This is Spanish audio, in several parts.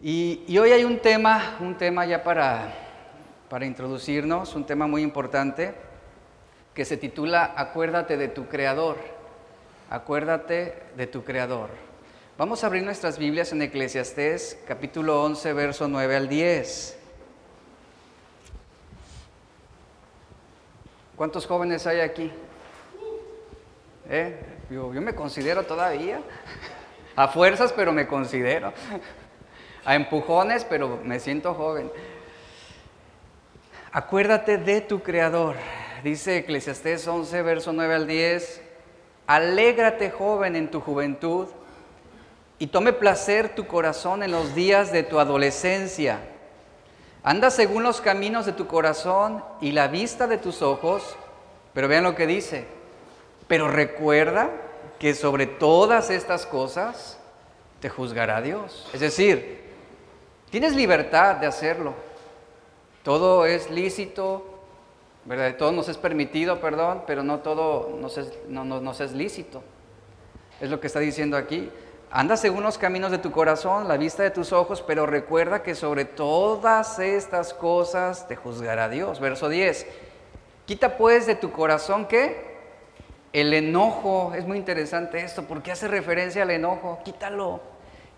Y, hoy hay un tema, un tema ya para, para introducirnos, un tema muy importante que se titula Acuérdate de tu Creador. Acuérdate de tu Creador. Vamos a abrir nuestras Biblias en Eclesiastés capítulo 11, verso 9 al 10. ¿Cuántos jóvenes hay aquí? ¿Eh? Yo me considero todavía. A fuerzas, pero me considero. A empujones, pero me siento joven. Acuérdate de tu Creador. Dice Eclesiastés 11, verso 9 al 10. Alégrate joven en tu juventud y tome placer tu corazón en los días de tu adolescencia. Anda según los caminos de tu corazón y la vista de tus ojos, pero vean lo que dice. Pero recuerda que sobre todas estas cosas te juzgará Dios. Es decir, tienes libertad de hacerlo. Todo es lícito, ¿verdad? Todo nos es permitido, perdón, pero no todo nos es, no, no, es lícito. Es lo que está diciendo aquí. Anda según los caminos de tu corazón, la vista de tus ojos, pero recuerda que sobre todas estas cosas te juzgará Dios. Verso 10. Quita pues de tu corazón que el enojo, es muy interesante esto, porque hace referencia al enojo, quítalo.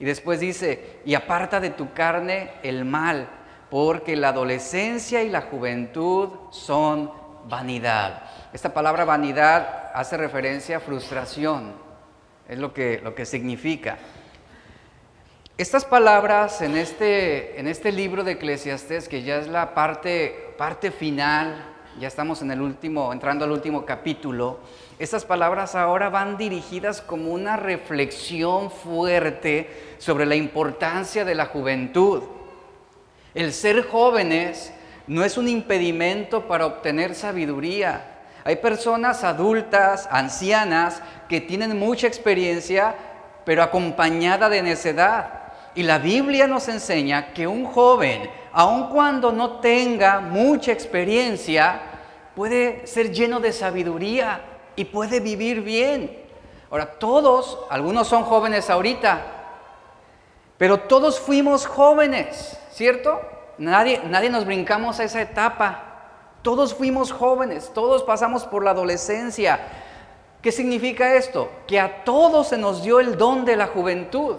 Y después dice, y aparta de tu carne el mal, porque la adolescencia y la juventud son vanidad. Esta palabra vanidad hace referencia a frustración, es lo que, lo que significa. Estas palabras en este, en este libro de Eclesiastés, que ya es la parte, parte final, ya estamos en el último, entrando al último capítulo, estas palabras ahora van dirigidas como una reflexión fuerte sobre la importancia de la juventud. El ser jóvenes no es un impedimento para obtener sabiduría. Hay personas adultas, ancianas, que tienen mucha experiencia, pero acompañada de necedad. Y la Biblia nos enseña que un joven, aun cuando no tenga mucha experiencia, puede ser lleno de sabiduría y puede vivir bien. Ahora, todos, algunos son jóvenes ahorita, pero todos fuimos jóvenes, ¿cierto? Nadie, nadie nos brincamos a esa etapa. Todos fuimos jóvenes, todos pasamos por la adolescencia. ¿Qué significa esto? Que a todos se nos dio el don de la juventud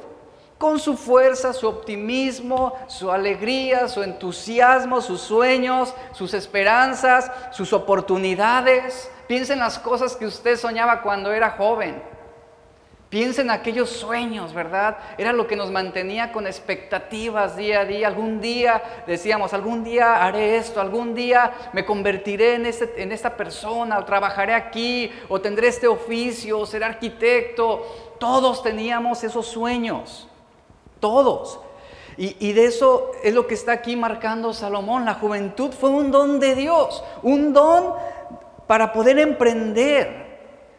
con su fuerza, su optimismo, su alegría, su entusiasmo, sus sueños, sus esperanzas, sus oportunidades. Piensen las cosas que usted soñaba cuando era joven. Piensen aquellos sueños, ¿verdad? Era lo que nos mantenía con expectativas día a día. Algún día decíamos, algún día haré esto, algún día me convertiré en, este, en esta persona, o trabajaré aquí, o tendré este oficio, o seré arquitecto. Todos teníamos esos sueños. Todos. Y, y, de eso es lo que está aquí marcando Salomón. La juventud fue un don de Dios, un don para poder emprender,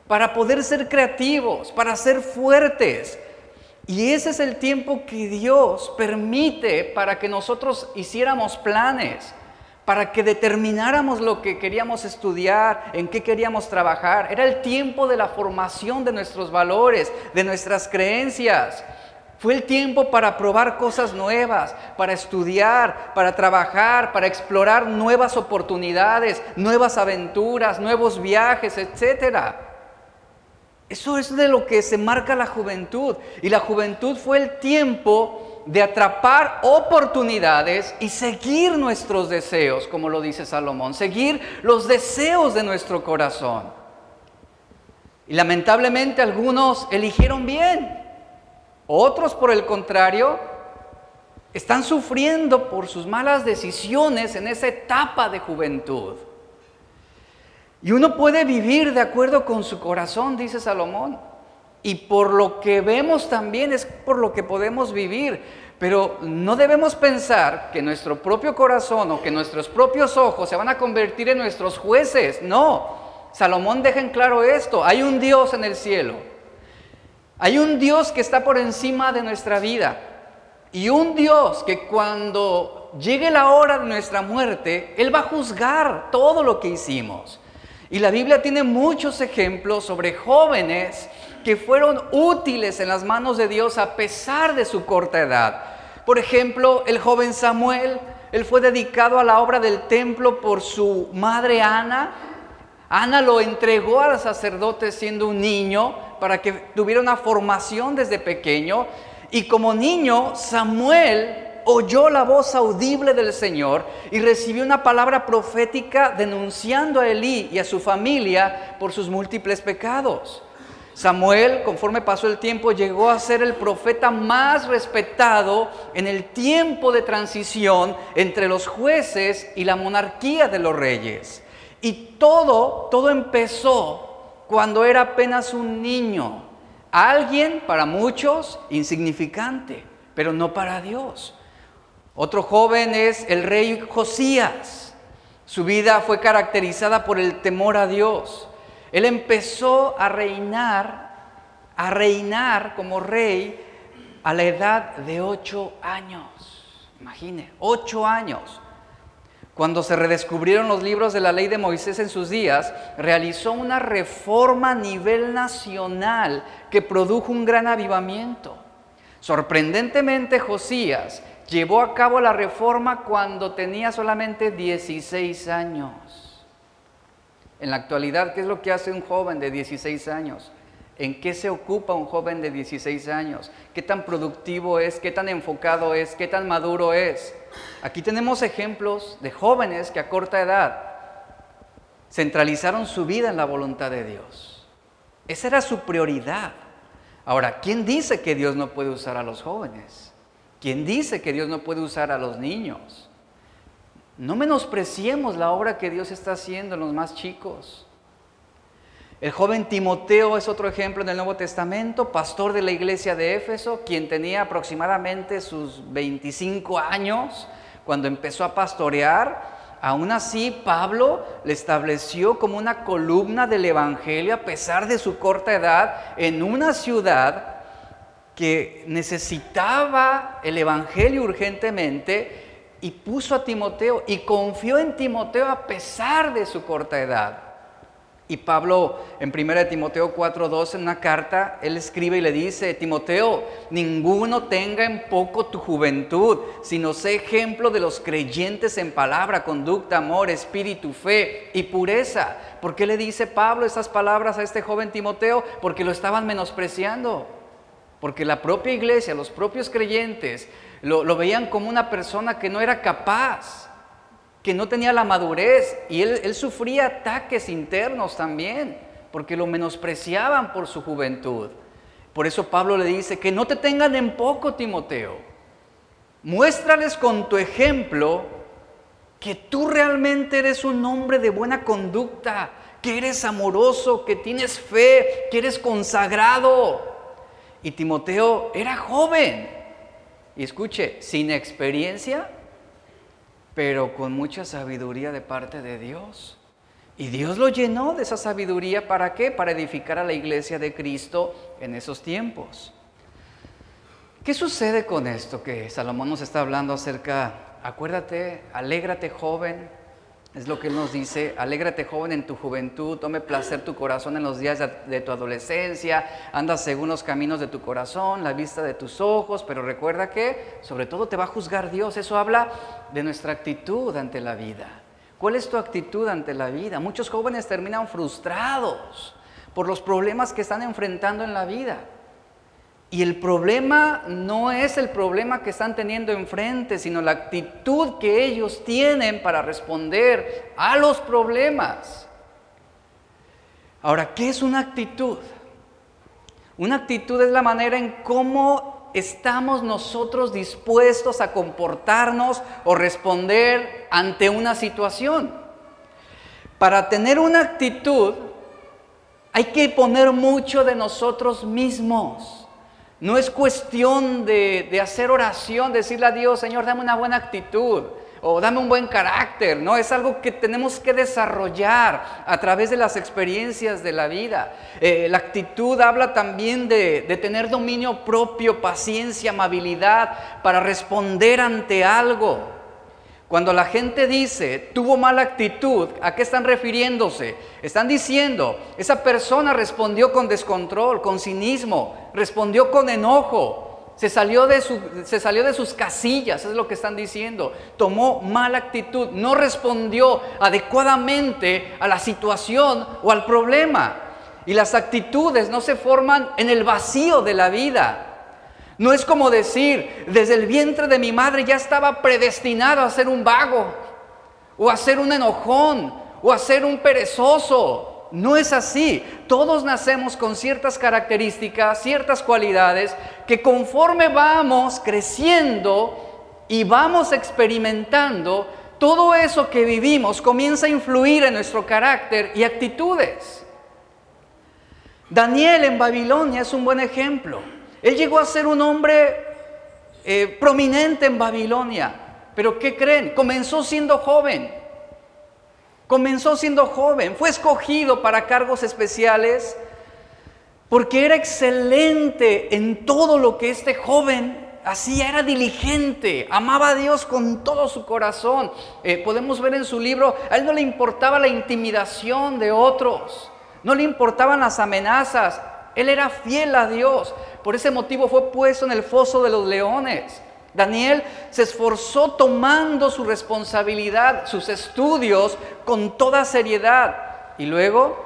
para poder ser creativos, para ser fuertes. Y ese es el tiempo que Dios permite para que nosotros hiciéramos planes, para que determináramos lo que queríamos estudiar, en qué queríamos trabajar. Era el tiempo de la formación de nuestros valores, de nuestras creencias. Fue el tiempo para probar cosas nuevas, para estudiar, para trabajar, para explorar nuevas oportunidades, nuevas aventuras, nuevos viajes, etc. Eso es de lo que se marca la juventud. Y la juventud fue el tiempo de atrapar oportunidades y seguir nuestros deseos, como lo dice Salomón, seguir los deseos de nuestro corazón. Y lamentablemente algunos eligieron bien, otros, por el contrario, están sufriendo por sus malas decisiones en esa etapa de juventud. Y uno puede vivir de acuerdo con su corazón, dice Salomón. Y por lo que vemos también es por lo que podemos vivir. Pero no debemos pensar que nuestro propio corazón o que nuestros propios ojos se van a convertir en nuestros jueces. No. Salomón deja en claro esto. Hay un Dios en el cielo hay un Dios que está por encima de nuestra vida y un Dios que cuando llegue la hora de nuestra muerte, Él va a juzgar todo lo que hicimos. Y la Biblia tiene muchos ejemplos sobre jóvenes que fueron útiles en las manos de Dios a pesar de su corta edad. Por ejemplo, el joven Samuel, él fue dedicado a la obra del templo por su madre Ana. Ana lo entregó al sacerdote siendo un niño para que tuviera una formación desde pequeño. Y como niño, Samuel oyó la voz audible del Señor y recibió una palabra profética denunciando a Elí y a su familia por sus múltiples pecados. Samuel, conforme pasó el tiempo, llegó a ser el profeta más respetado en el tiempo de transición entre los jueces y la monarquía de los reyes. Y todo, todo empezó cuando era apenas un niño. Alguien, para muchos, insignificante, pero no para Dios. Otro joven es el rey Josías. Su vida fue caracterizada por el temor a Dios. Él empezó a reinar, a reinar como rey a la edad de ocho años. Imagine, ocho años. Cuando se redescubrieron los libros de la ley de Moisés en sus días, realizó una reforma a nivel nacional que produjo un gran avivamiento. Sorprendentemente, Josías llevó a cabo la reforma cuando tenía solamente 16 años. En la actualidad, ¿qué es lo que hace un joven de 16 años? ¿En qué se ocupa un joven de 16 años? ¿Qué tan productivo es? ¿Qué tan enfocado es? ¿Qué tan maduro es? Aquí tenemos ejemplos de jóvenes que a corta edad centralizaron su vida en la voluntad de Dios. Esa era su prioridad. Ahora, ¿quién dice que Dios no puede usar a los jóvenes? ¿Quién dice que Dios no puede usar a los niños? No menospreciemos la obra que Dios está haciendo en los más chicos. El joven Timoteo es otro ejemplo en el Nuevo Testamento, pastor de la iglesia de Éfeso, quien tenía aproximadamente sus 25 años cuando empezó a pastorear. Aún así, Pablo le estableció como una columna del Evangelio a pesar de su corta edad en una ciudad que necesitaba el Evangelio urgentemente y puso a Timoteo y confió en Timoteo a pesar de su corta edad. Y Pablo en 1 Timoteo 4:2 en una carta, él escribe y le dice, Timoteo, ninguno tenga en poco tu juventud, sino sé ejemplo de los creyentes en palabra, conducta, amor, espíritu, fe y pureza. ¿Por qué le dice Pablo esas palabras a este joven Timoteo? Porque lo estaban menospreciando porque la propia iglesia, los propios creyentes, lo, veían como una persona que no era capaz, que no tenía la madurez, y él, él sufría ataques internos también, porque lo menospreciaban por su juventud. Por eso Pablo le dice, que no te tengan en poco, Timoteo. Muéstrales con tu ejemplo que tú realmente eres un hombre de buena conducta, que eres amoroso, que tienes fe, que eres consagrado. Y Timoteo era joven. Y escuche, sin experiencia, pero con mucha sabiduría de parte de Dios. Y Dios lo llenó de esa sabiduría para qué? Para edificar a la iglesia de Cristo en esos tiempos. ¿Qué sucede con esto que Salomón nos está hablando acerca? Acuérdate, alégrate joven, es lo que Él nos dice, alégrate joven en tu juventud, tome placer tu corazón en los días de, tu adolescencia, anda según los caminos de tu corazón, la vista de tus ojos, pero recuerda que sobre todo te va a juzgar Dios, eso habla de nuestra actitud ante la vida. ¿Cuál es tu actitud ante la vida? Muchos jóvenes terminan frustrados por los problemas que están enfrentando en la vida. Y el problema no es el problema que están teniendo enfrente, sino la actitud que ellos tienen para responder a los problemas. Ahora, ¿qué es una actitud? Una actitud es la manera en cómo estamos nosotros dispuestos a comportarnos o responder ante una situación. Para tener una actitud hay que poner mucho de nosotros mismos. No es cuestión de, hacer oración, decirle a Dios, Señor, dame una buena actitud o dame un buen carácter, no, es algo que tenemos que desarrollar a través de las experiencias de la vida. Eh, la actitud habla también de, de, tener dominio propio, paciencia, amabilidad para responder ante algo. Cuando la gente dice, tuvo mala actitud, ¿a qué están refiriéndose? Están diciendo, esa persona respondió con descontrol, con cinismo, respondió con enojo, Se salió, de se salió de sus casillas, es lo que están diciendo. Tomó mala actitud, no respondió adecuadamente a la situación o al problema. Y las actitudes no se forman en el vacío de la vida. No es como decir, desde el vientre de mi madre ya estaba predestinado a ser un vago, o a ser un enojón, o a ser un perezoso. No es así. Todos nacemos con ciertas características, ciertas cualidades, que conforme vamos creciendo y vamos experimentando, todo eso que vivimos comienza a influir en nuestro carácter y actitudes. Daniel en Babilonia es un buen ejemplo. Él llegó a ser un hombre eh, prominente en Babilonia. Pero ¿qué creen? Comenzó siendo joven. Comenzó siendo joven, fue escogido para cargos especiales porque era excelente en todo lo que este joven hacía, era diligente, amaba a Dios con todo su corazón. Eh, podemos ver en su libro, a él no le importaba la intimidación de otros, no le importaban las amenazas, él era fiel a Dios. Por ese motivo fue puesto en el foso de los leones. Daniel se esforzó tomando su responsabilidad, sus estudios con toda seriedad. Y luego,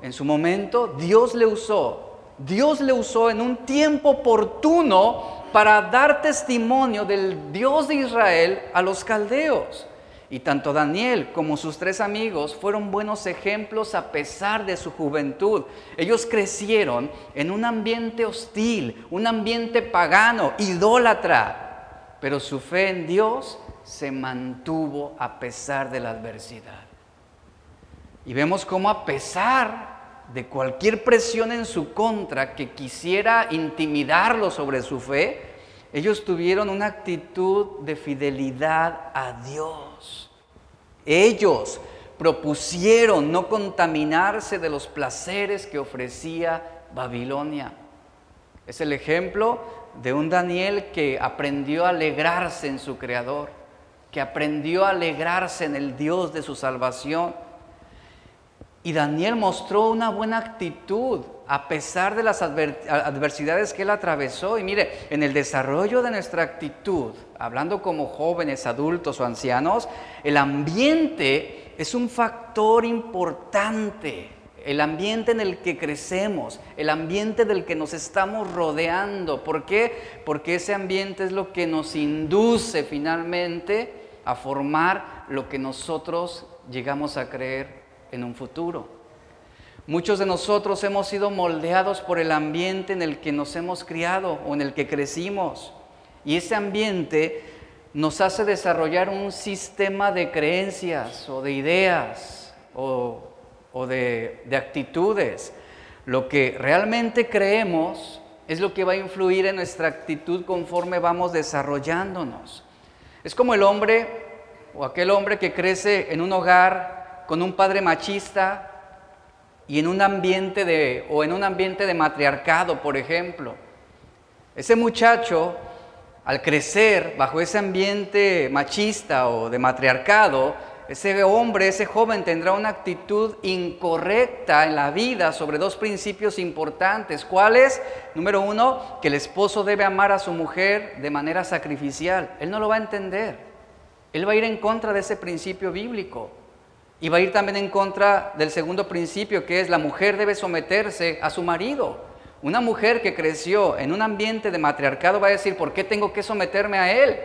en su momento, Dios le usó. Dios le usó en un tiempo oportuno para dar testimonio del Dios de Israel a los caldeos. Y tanto Daniel como sus tres amigos fueron buenos ejemplos a pesar de su juventud. Ellos crecieron en un ambiente hostil, un ambiente pagano, idólatra, pero su fe en Dios se mantuvo a pesar de la adversidad. Y vemos cómo a pesar de cualquier presión en su contra que quisiera intimidarlo sobre su fe, ellos tuvieron una actitud de fidelidad a Dios. Ellos propusieron no contaminarse de los placeres que ofrecía Babilonia. Es el ejemplo de un Daniel que aprendió a alegrarse en su Creador, que aprendió a alegrarse en el Dios de su salvación. Y Daniel mostró una buena actitud a pesar de las adversidades que él atravesó. Y mire, en el desarrollo de nuestra actitud, hablando como jóvenes, adultos o ancianos, el ambiente es un factor importante el ambiente en el que crecemos, el ambiente del que nos estamos rodeando. ¿Por qué? Porque ese ambiente es lo que nos induce finalmente a formar lo que nosotros llegamos a creer en un futuro. Muchos de nosotros hemos sido moldeados por el ambiente en el que nos hemos criado o en el que crecimos. Y ese ambiente nos hace desarrollar un sistema de creencias o de ideas o o de, actitudes. Lo que realmente creemos es lo que va a influir en nuestra actitud conforme vamos desarrollándonos. Es como el hombre o aquel hombre que crece en un hogar con un padre machista y en un ambiente de o en un ambiente de matriarcado, por ejemplo. Ese muchacho al crecer bajo ese ambiente machista o de matriarcado, ese hombre, ese joven tendrá una actitud incorrecta en la vida sobre dos principios importantes. ¿Cuáles? Número uno, que el esposo debe amar a su mujer de manera sacrificial. Él no lo va a entender. Él va a ir en contra de ese principio bíblico. Y va a ir también en contra del segundo principio, que es la mujer debe someterse a su marido. Una mujer que creció en un ambiente de matriarcado va a decir, ¿por qué tengo que someterme a él?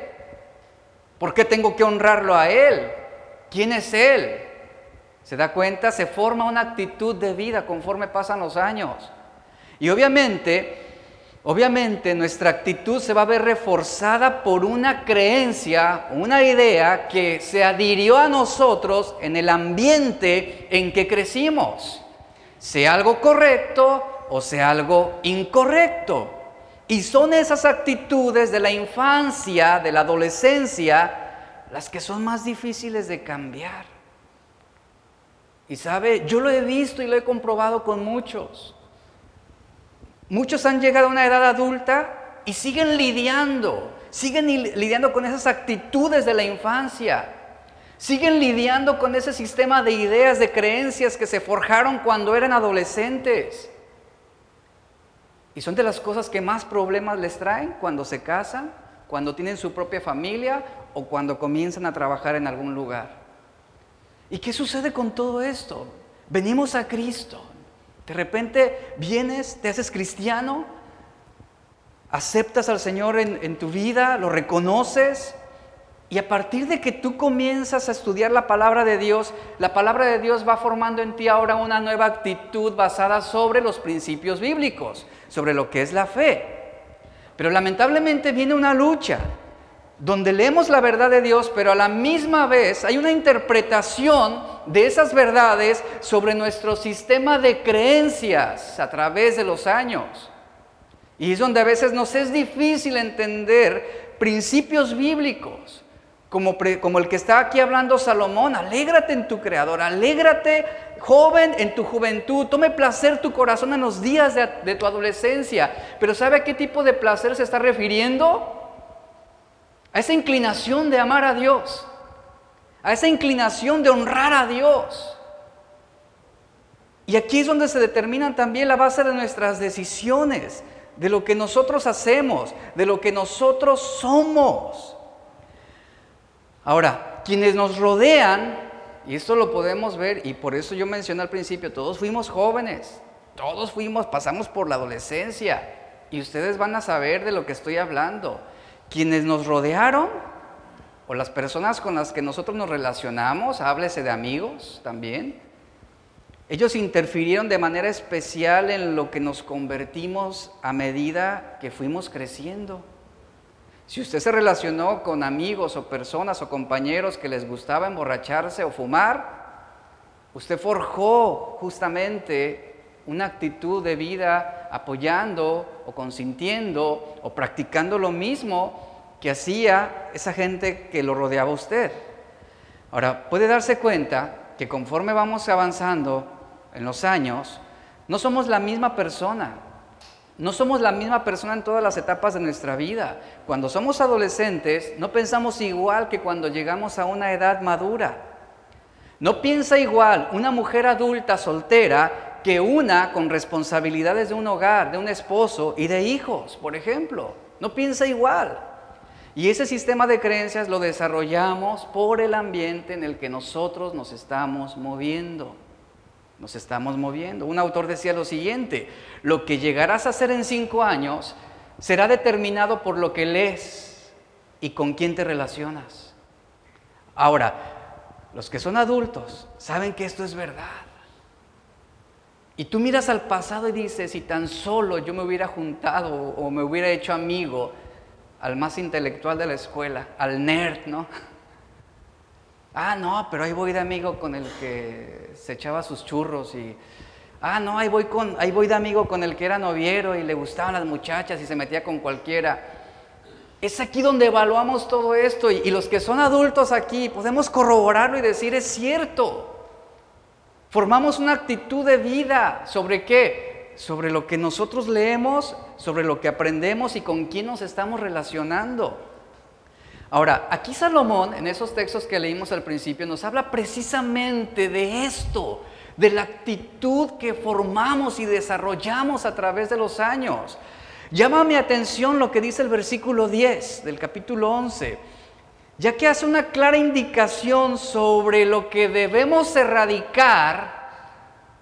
¿Por qué tengo que honrarlo a él? ¿Quién es Él? ¿Se da cuenta? Se forma una actitud de vida conforme pasan los años. Y obviamente, obviamente nuestra actitud se va a ver reforzada por una creencia, una idea que se adhirió a nosotros en el ambiente en que crecimos. Sea algo correcto o sea algo incorrecto. Y son esas actitudes de la infancia, de la adolescencia, las que son más difíciles de cambiar. Y sabe, yo lo he visto y lo he comprobado con muchos. Muchos han llegado a una edad adulta y siguen lidiando, siguen lidiando con esas actitudes de la infancia, siguen lidiando con ese sistema de ideas, de creencias que se forjaron cuando eran adolescentes. Y son de las cosas que más problemas les traen cuando se casan, cuando tienen su propia familia o cuando comienzan a trabajar en algún lugar. ¿Y qué sucede con todo esto? Venimos a Cristo. De repente vienes, te haces cristiano, aceptas al Señor en, tu vida, lo reconoces, y a partir de que tú comienzas a estudiar la palabra de Dios, la palabra de Dios va formando en ti ahora una nueva actitud basada sobre los principios bíblicos, sobre lo que es la fe. Pero lamentablemente viene una lucha donde leemos la verdad de Dios, pero a la misma vez hay una interpretación de esas verdades sobre nuestro sistema de creencias a través de los años. Y es donde a veces nos es difícil entender principios bíblicos como, el que está aquí hablando Salomón, alégrate en tu Creador, alégrate joven en tu juventud, tome placer tu corazón en los días de, de tu adolescencia. Pero ¿sabe a qué tipo de placer se está refiriendo? A esa inclinación de amar a Dios, a esa inclinación de honrar a Dios. Y aquí es donde se determinan también la base de nuestras decisiones, de lo que nosotros hacemos, de lo que nosotros somos. Ahora, quienes nos rodean, y esto lo podemos ver, y por eso yo mencioné al principio, todos fuimos jóvenes, todos fuimos, pasamos por la adolescencia, y ustedes van a saber de lo que estoy hablando. Quienes nos rodearon, o las personas con las que nosotros nos relacionamos, háblese de amigos también, ellos interfirieron de manera especial en lo que nos convertimos a medida que fuimos creciendo. Si usted se relacionó con amigos o personas o compañeros que les gustaba emborracharse o fumar, usted forjó justamente una actitud de vida apoyando o consintiendo o practicando lo mismo que hacía esa gente que lo rodeaba a usted. Ahora, puede darse cuenta que conforme vamos avanzando en los años, no somos la misma persona. No somos la misma persona en todas las etapas de nuestra vida. Cuando somos adolescentes, no pensamos igual que cuando llegamos a una edad madura. No piensa igual una mujer adulta soltera que una con responsabilidades de un hogar, de un esposo y de hijos, por ejemplo. No piensa igual. Y ese sistema de creencias lo desarrollamos por el ambiente en el que nosotros nos estamos moviendo. Nos estamos moviendo. Un autor decía lo siguiente, lo que llegarás a hacer en cinco años será determinado por lo que lees y con quién te relacionas. Ahora, los que son adultos saben que esto es verdad. Y tú miras al pasado y dices, si tan solo yo me hubiera juntado o me hubiera hecho amigo al más intelectual de la escuela, al nerd, ¿no? Ah, no, pero ahí voy de amigo con el que se echaba sus churros y... Ah, no, ahí voy, con, ahí voy de amigo con el que era noviero y le gustaban las muchachas y se metía con cualquiera. Es aquí donde evaluamos todo esto y, y los que son adultos aquí podemos corroborarlo y decir, es cierto. Formamos una actitud de vida sobre qué? Sobre lo que nosotros leemos, sobre lo que aprendemos y con quién nos estamos relacionando. Ahora, aquí Salomón, en esos textos que leímos al principio, nos habla precisamente de esto, de la actitud que formamos y desarrollamos a través de los años. Llama mi atención lo que dice el versículo 10 del capítulo 11, ya que hace una clara indicación sobre lo que debemos erradicar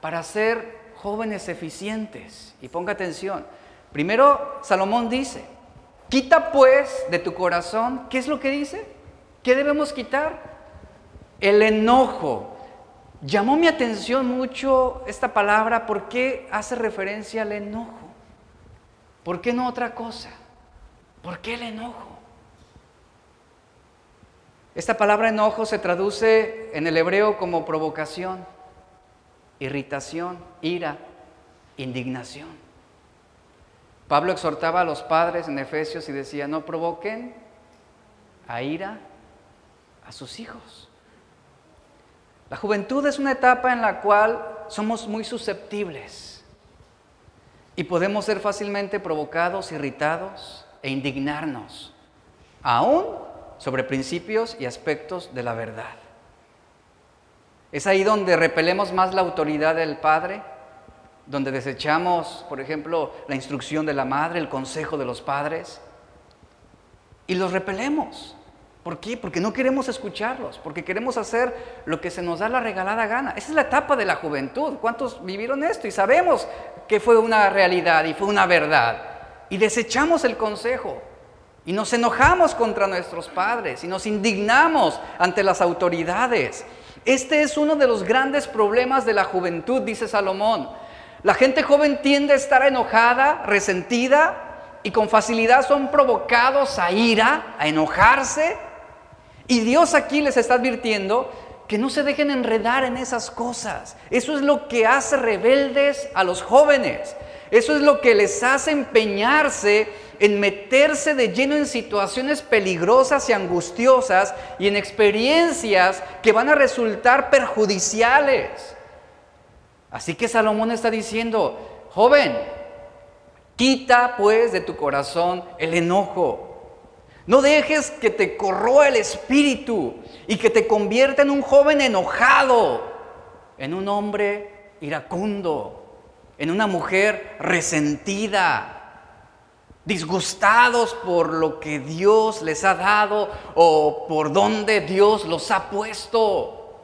para ser jóvenes eficientes. Y ponga atención. Primero, Salomón dice, Quita pues de tu corazón, ¿qué es lo que dice? ¿Qué debemos quitar? El enojo. Llamó mi atención mucho esta palabra porque hace referencia al enojo. ¿Por qué no otra cosa? ¿Por qué el enojo? Esta palabra enojo se traduce en el hebreo como provocación, irritación, ira, indignación. Pablo exhortaba a los padres en Efesios y decía, no provoquen a ira a sus hijos. La juventud es una etapa en la cual somos muy susceptibles y podemos ser fácilmente provocados, irritados e indignarnos, aún sobre principios y aspectos de la verdad. Es ahí donde repelemos más la autoridad del Padre donde desechamos, por ejemplo, la instrucción de la madre, el consejo de los padres, y los repelemos. ¿Por qué? Porque no queremos escucharlos, porque queremos hacer lo que se nos da la regalada gana. Esa es la etapa de la juventud. ¿Cuántos vivieron esto? Y sabemos que fue una realidad y fue una verdad. Y desechamos el consejo. Y nos enojamos contra nuestros padres y nos indignamos ante las autoridades. Este es uno de los grandes problemas de la juventud, dice Salomón. La gente joven tiende a estar enojada, resentida y con facilidad son provocados a ira, a enojarse. Y Dios aquí les está advirtiendo que no se dejen enredar en esas cosas. Eso es lo que hace rebeldes a los jóvenes. Eso es lo que les hace empeñarse en meterse de lleno en situaciones peligrosas y angustiosas y en experiencias que van a resultar perjudiciales. Así que Salomón está diciendo, joven, quita pues de tu corazón el enojo. No dejes que te corroa el espíritu y que te convierta en un joven enojado, en un hombre iracundo, en una mujer resentida, disgustados por lo que Dios les ha dado o por donde Dios los ha puesto.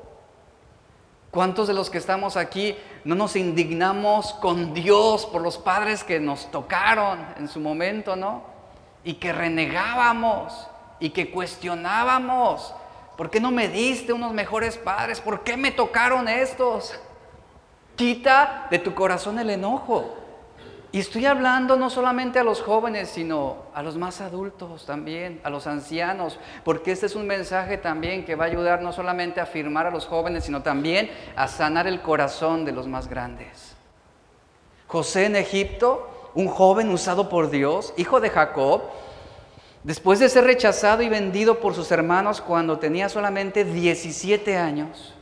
¿Cuántos de los que estamos aquí no nos indignamos con Dios por los padres que nos tocaron en su momento, no? Y que renegábamos y que cuestionábamos. ¿Por qué no me diste unos mejores padres? ¿Por qué me tocaron estos? Quita de tu corazón el enojo. Y estoy hablando no solamente a los jóvenes, sino a los más adultos también, a los ancianos, porque este es un mensaje también que va a ayudar no solamente a afirmar a los jóvenes, sino también a sanar el corazón de los más grandes. José en Egipto, un joven usado por Dios, hijo de Jacob, después de ser rechazado y vendido por sus hermanos cuando tenía solamente 17 años,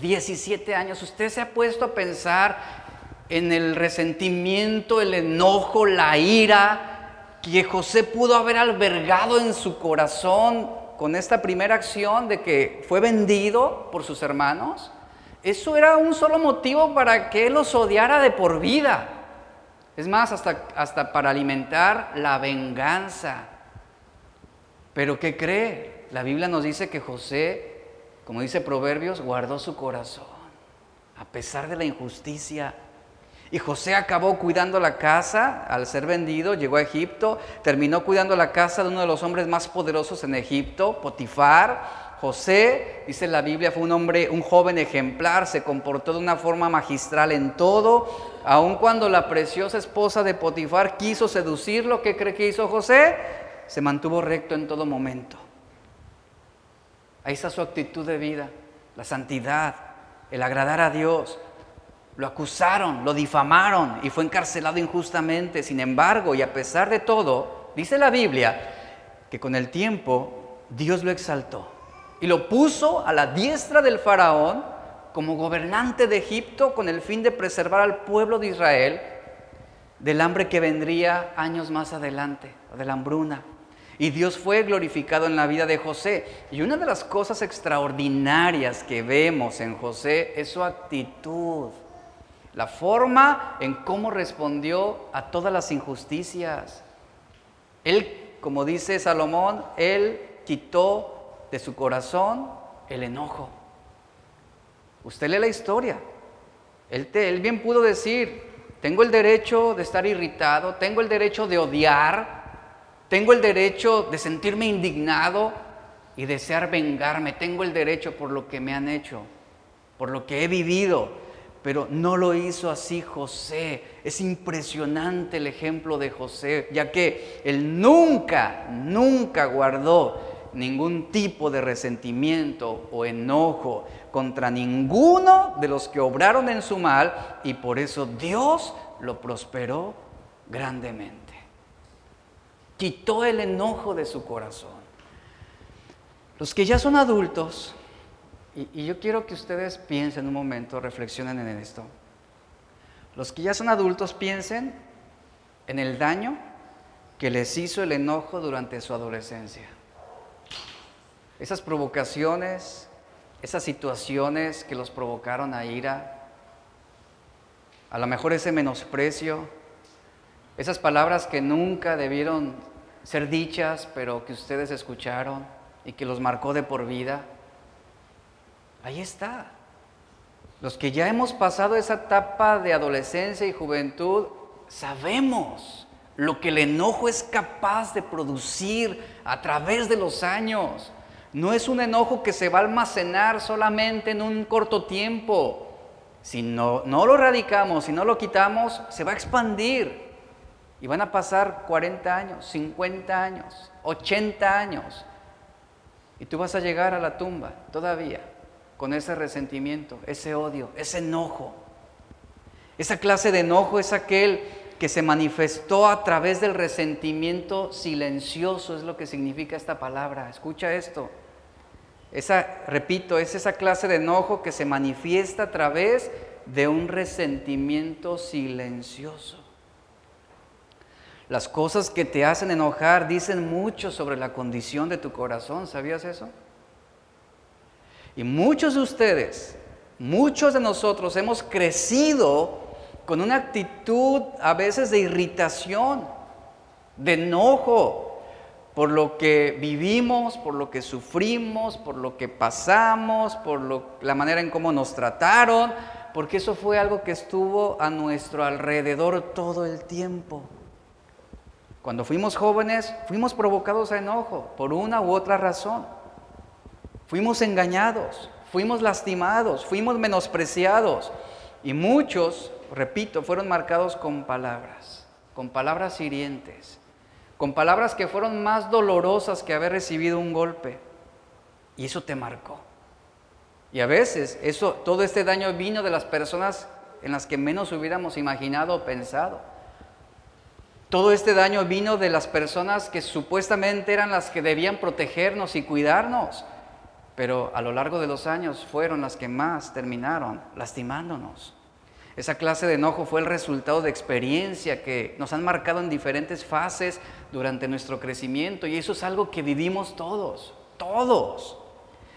17 años, usted se ha puesto a pensar en el resentimiento, el enojo, la ira que José pudo haber albergado en su corazón con esta primera acción de que fue vendido por sus hermanos, eso era un solo motivo para que él los odiara de por vida. Es más, hasta, hasta para alimentar la venganza. Pero ¿qué cree? La Biblia nos dice que José, como dice Proverbios, guardó su corazón, a pesar de la injusticia y José acabó cuidando la casa al ser vendido, llegó a Egipto, terminó cuidando la casa de uno de los hombres más poderosos en Egipto, Potifar. José, dice la Biblia, fue un hombre, un joven ejemplar, se comportó de una forma magistral en todo, aun cuando la preciosa esposa de Potifar quiso seducirlo, ¿qué cree que hizo José? Se mantuvo recto en todo momento. Ahí está su actitud de vida, la santidad, el agradar a Dios. Lo acusaron, lo difamaron y fue encarcelado injustamente. Sin embargo, y a pesar de todo, dice la Biblia que con el tiempo Dios lo exaltó y lo puso a la diestra del faraón como gobernante de Egipto con el fin de preservar al pueblo de Israel del hambre que vendría años más adelante, de la hambruna. Y Dios fue glorificado en la vida de José. Y una de las cosas extraordinarias que vemos en José es su actitud la forma en cómo respondió a todas las injusticias. Él, como dice Salomón, él quitó de su corazón el enojo. Usted lee la historia. Él, bien pudo decir, tengo el derecho de estar irritado, tengo el derecho de odiar, tengo el derecho de sentirme indignado y desear vengarme, tengo el derecho por lo que me han hecho, por lo que he vivido. Pero no lo hizo así José. Es impresionante el ejemplo de José, ya que él nunca, nunca guardó ningún tipo de resentimiento o enojo contra ninguno de los que obraron en su mal y por eso Dios lo prosperó grandemente. Quitó el enojo de su corazón. Los que ya son adultos y, yo quiero que ustedes piensen un momento, reflexionen en esto. Los que ya son adultos piensen en el daño que les hizo el enojo durante su adolescencia. Esas provocaciones, esas situaciones que los provocaron a ira. A lo mejor ese menosprecio, esas palabras que nunca debieron ser dichas, pero que ustedes escucharon y que los marcó de por vida. Ahí está. Los que ya hemos pasado esa etapa de adolescencia y juventud, sabemos lo que el enojo es capaz de producir a través de los años. No es un enojo que se va a almacenar solamente en un corto tiempo. Si no, no lo radicamos, si no lo quitamos, se va a expandir. Y van a pasar 40 años, 50 años, 80 años. Y tú vas a llegar a la tumba todavía con ese resentimiento, ese odio, ese enojo. Esa clase de enojo es aquel que se manifestó a través del resentimiento silencioso, es lo que significa esta palabra. Escucha esto. Esa, repito, es esa clase de enojo que se manifiesta a través de un resentimiento silencioso. Las cosas que te hacen enojar dicen mucho sobre la condición de tu corazón, ¿sabías eso? Y muchos de ustedes, muchos de nosotros hemos crecido con una actitud a veces de irritación, de enojo por lo que vivimos, por lo que sufrimos, por lo que pasamos, por la manera en cómo nos trataron, porque eso fue algo que estuvo a nuestro alrededor todo el tiempo. Cuando fuimos jóvenes, fuimos provocados a enojo por una u otra razón. Fuimos engañados, fuimos lastimados, fuimos menospreciados. Y muchos, repito, fueron marcados con palabras, con palabras hirientes, con palabras que fueron más dolorosas que haber recibido un golpe. Y eso te marcó. Y a veces eso, todo este daño vino de las personas en las que menos hubiéramos imaginado o pensado. Todo este daño vino de las personas que supuestamente eran las que debían protegernos y cuidarnos pero a lo largo de los años fueron las que más terminaron lastimándonos. Esa clase de enojo fue el resultado de experiencia que nos han marcado en diferentes fases durante nuestro crecimiento y eso es algo que vivimos todos, todos.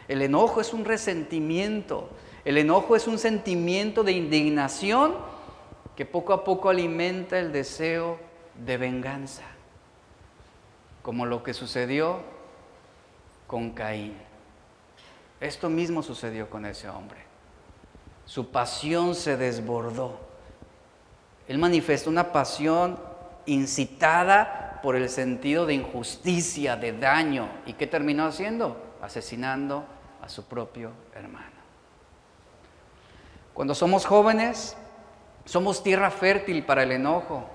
El enojo es un resentimiento, el enojo es un sentimiento de indignación que poco a poco alimenta el deseo de venganza, como lo que sucedió con Caín. Esto mismo sucedió con ese hombre. Su pasión se desbordó. Él manifestó una pasión incitada por el sentido de injusticia, de daño. ¿Y qué terminó haciendo? Asesinando a su propio hermano. Cuando somos jóvenes, somos tierra fértil para el enojo,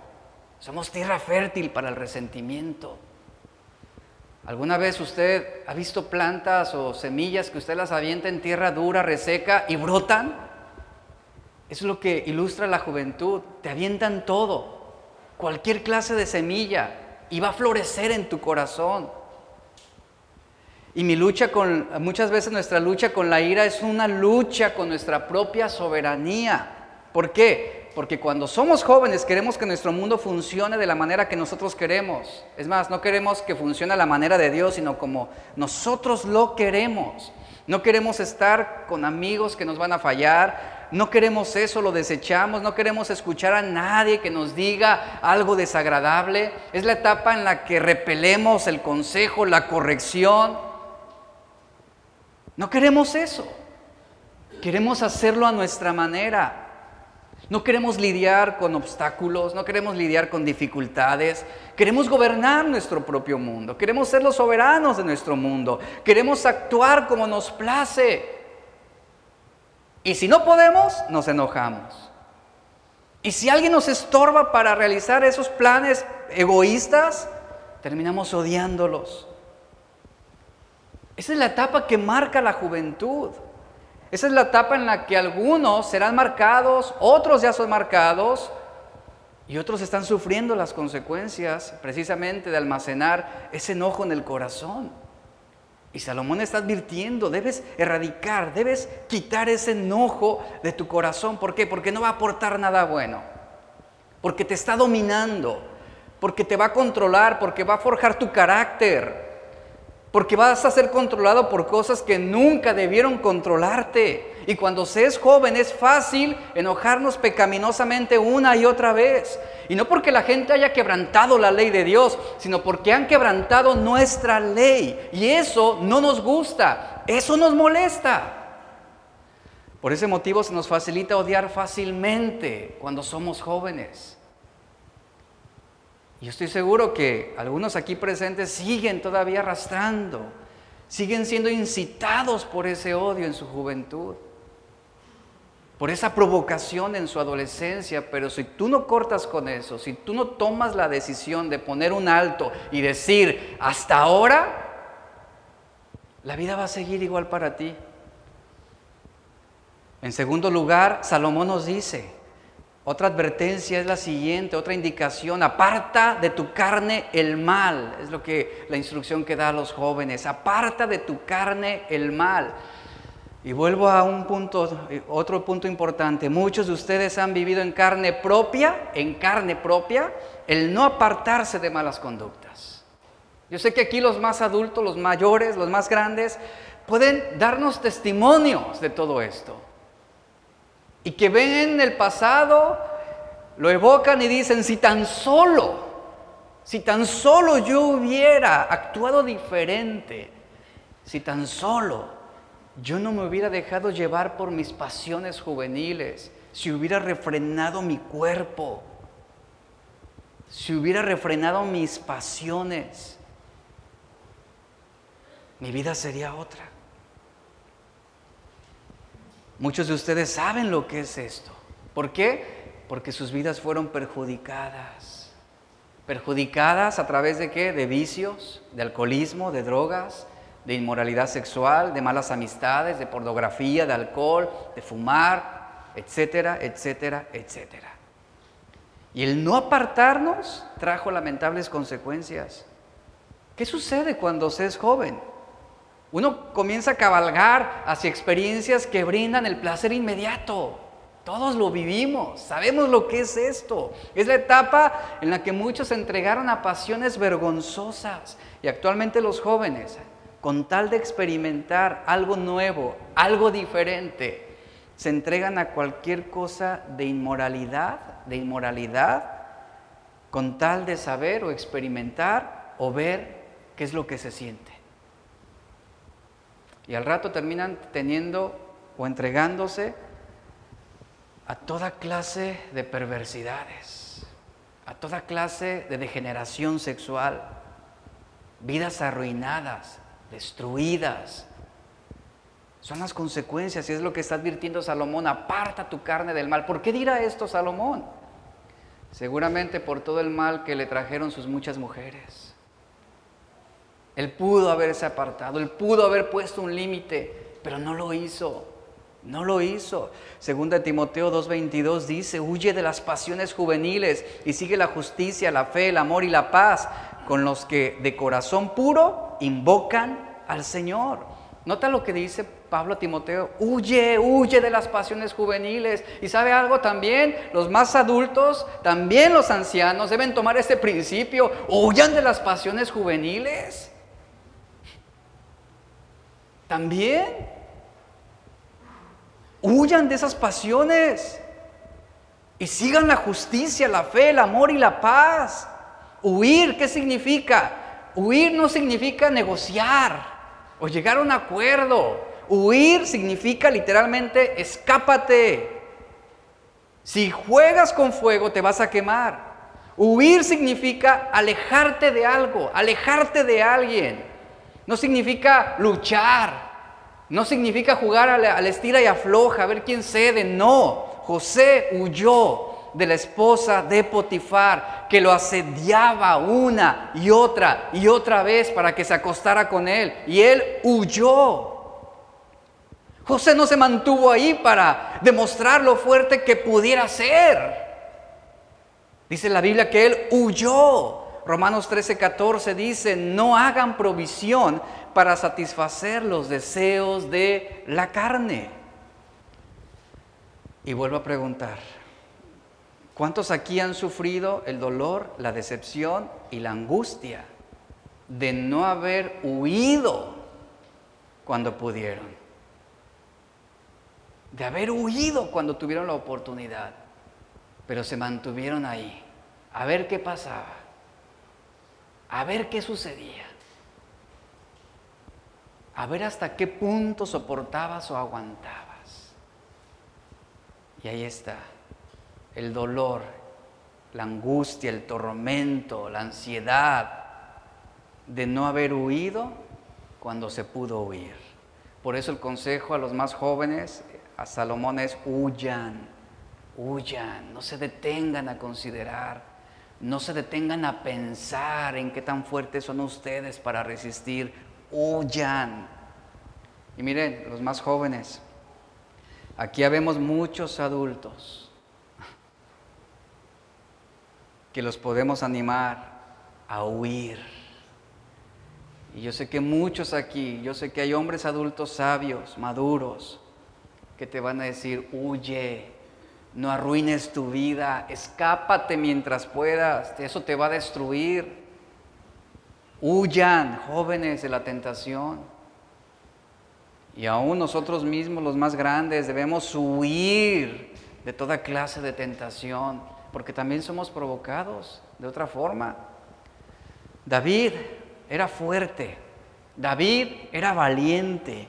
somos tierra fértil para el resentimiento, ¿Alguna vez usted ha visto plantas o semillas que usted las avienta en tierra dura, reseca y brotan? Es lo que ilustra la juventud. Te avientan todo, cualquier clase de semilla, y va a florecer en tu corazón. Y mi lucha con, muchas veces nuestra lucha con la ira es una lucha con nuestra propia soberanía. ¿Por qué? Porque cuando somos jóvenes queremos que nuestro mundo funcione de la manera que nosotros queremos. Es más, no queremos que funcione a la manera de Dios, sino como nosotros lo queremos. No queremos estar con amigos que nos van a fallar. No queremos eso, lo desechamos. No queremos escuchar a nadie que nos diga algo desagradable. Es la etapa en la que repelemos el consejo, la corrección. No queremos eso. Queremos hacerlo a nuestra manera. No queremos lidiar con obstáculos, no queremos lidiar con dificultades. Queremos gobernar nuestro propio mundo, queremos ser los soberanos de nuestro mundo, queremos actuar como nos place. Y si no podemos, nos enojamos. Y si alguien nos estorba para realizar esos planes egoístas, terminamos odiándolos. Esa es la etapa que marca la juventud. Esa es la etapa en la que algunos serán marcados, otros ya son marcados y otros están sufriendo las consecuencias precisamente de almacenar ese enojo en el corazón. Y Salomón está advirtiendo, debes erradicar, debes quitar ese enojo de tu corazón. ¿Por qué? Porque no va a aportar nada bueno. Porque te está dominando, porque te va a controlar, porque va a forjar tu carácter porque vas a ser controlado por cosas que nunca debieron controlarte. Y cuando se es joven es fácil enojarnos pecaminosamente una y otra vez. Y no porque la gente haya quebrantado la ley de Dios, sino porque han quebrantado nuestra ley. Y eso no nos gusta, eso nos molesta. Por ese motivo se nos facilita odiar fácilmente cuando somos jóvenes. Yo estoy seguro que algunos aquí presentes siguen todavía arrastrando, siguen siendo incitados por ese odio en su juventud, por esa provocación en su adolescencia, pero si tú no cortas con eso, si tú no tomas la decisión de poner un alto y decir, hasta ahora, la vida va a seguir igual para ti. En segundo lugar, Salomón nos dice, otra advertencia es la siguiente, otra indicación, aparta de tu carne el mal, es lo que la instrucción que da a los jóvenes, aparta de tu carne el mal. Y vuelvo a un punto, otro punto importante, muchos de ustedes han vivido en carne propia, en carne propia, el no apartarse de malas conductas. Yo sé que aquí los más adultos, los mayores, los más grandes, pueden darnos testimonios de todo esto y que ven el pasado, lo evocan y dicen, si tan solo, si tan solo yo hubiera actuado diferente, si tan solo yo no me hubiera dejado llevar por mis pasiones juveniles, si hubiera refrenado mi cuerpo, si hubiera refrenado mis pasiones, mi vida sería otra. Muchos de ustedes saben lo que es esto. ¿Por qué? Porque sus vidas fueron perjudicadas. Perjudicadas a través de qué? De vicios, de alcoholismo, de drogas, de inmoralidad sexual, de malas amistades, de pornografía, de alcohol, de fumar, etcétera, etcétera, etcétera. Y el no apartarnos trajo lamentables consecuencias. ¿Qué sucede cuando se es joven? Uno comienza a cabalgar hacia experiencias que brindan el placer inmediato. Todos lo vivimos, sabemos lo que es esto. Es la etapa en la que muchos se entregaron a pasiones vergonzosas y actualmente los jóvenes, con tal de experimentar algo nuevo, algo diferente, se entregan a cualquier cosa de inmoralidad, de inmoralidad, con tal de saber o experimentar o ver qué es lo que se siente. Y al rato terminan teniendo o entregándose a toda clase de perversidades, a toda clase de degeneración sexual, vidas arruinadas, destruidas. Son las consecuencias y es lo que está advirtiendo Salomón, aparta tu carne del mal. ¿Por qué dirá esto Salomón? Seguramente por todo el mal que le trajeron sus muchas mujeres. Él pudo haberse apartado, él pudo haber puesto un límite, pero no lo hizo. No lo hizo. Segunda Timoteo 2:22 dice, huye de las pasiones juveniles y sigue la justicia, la fe, el amor y la paz con los que de corazón puro invocan al Señor. Nota lo que dice Pablo a Timoteo, huye, huye de las pasiones juveniles. Y sabe algo también, los más adultos, también los ancianos deben tomar este principio, huyan de las pasiones juveniles. También huyan de esas pasiones y sigan la justicia, la fe, el amor y la paz. Huir, ¿qué significa? Huir no significa negociar o llegar a un acuerdo. Huir significa literalmente escápate. Si juegas con fuego te vas a quemar. Huir significa alejarte de algo, alejarte de alguien. No significa luchar. No significa jugar a estira y afloja, a ver quién cede. No. José huyó de la esposa de Potifar, que lo asediaba una y otra y otra vez para que se acostara con él. Y él huyó. José no se mantuvo ahí para demostrar lo fuerte que pudiera ser. Dice la Biblia que él huyó. Romanos 13, 14 dice, no hagan provisión para satisfacer los deseos de la carne. Y vuelvo a preguntar, ¿cuántos aquí han sufrido el dolor, la decepción y la angustia de no haber huido cuando pudieron, de haber huido cuando tuvieron la oportunidad, pero se mantuvieron ahí, a ver qué pasaba, a ver qué sucedía, a ver hasta qué punto soportabas o aguantabas. Y ahí está, el dolor, la angustia, el tormento, la ansiedad de no haber huido cuando se pudo huir. Por eso el consejo a los más jóvenes, a Salomón es huyan, huyan, no se detengan a considerar, no se detengan a pensar en qué tan fuertes son ustedes para resistir, huyan. Y miren, los más jóvenes, aquí habemos muchos adultos que los podemos animar a huir. Y yo sé que muchos aquí, yo sé que hay hombres adultos sabios, maduros, que te van a decir, huye, no arruines tu vida, escápate mientras puedas, eso te va a destruir. Huyan, jóvenes, de la tentación. Y aún nosotros mismos, los más grandes, debemos huir de toda clase de tentación porque también somos provocados de otra forma. David era fuerte, David era valiente,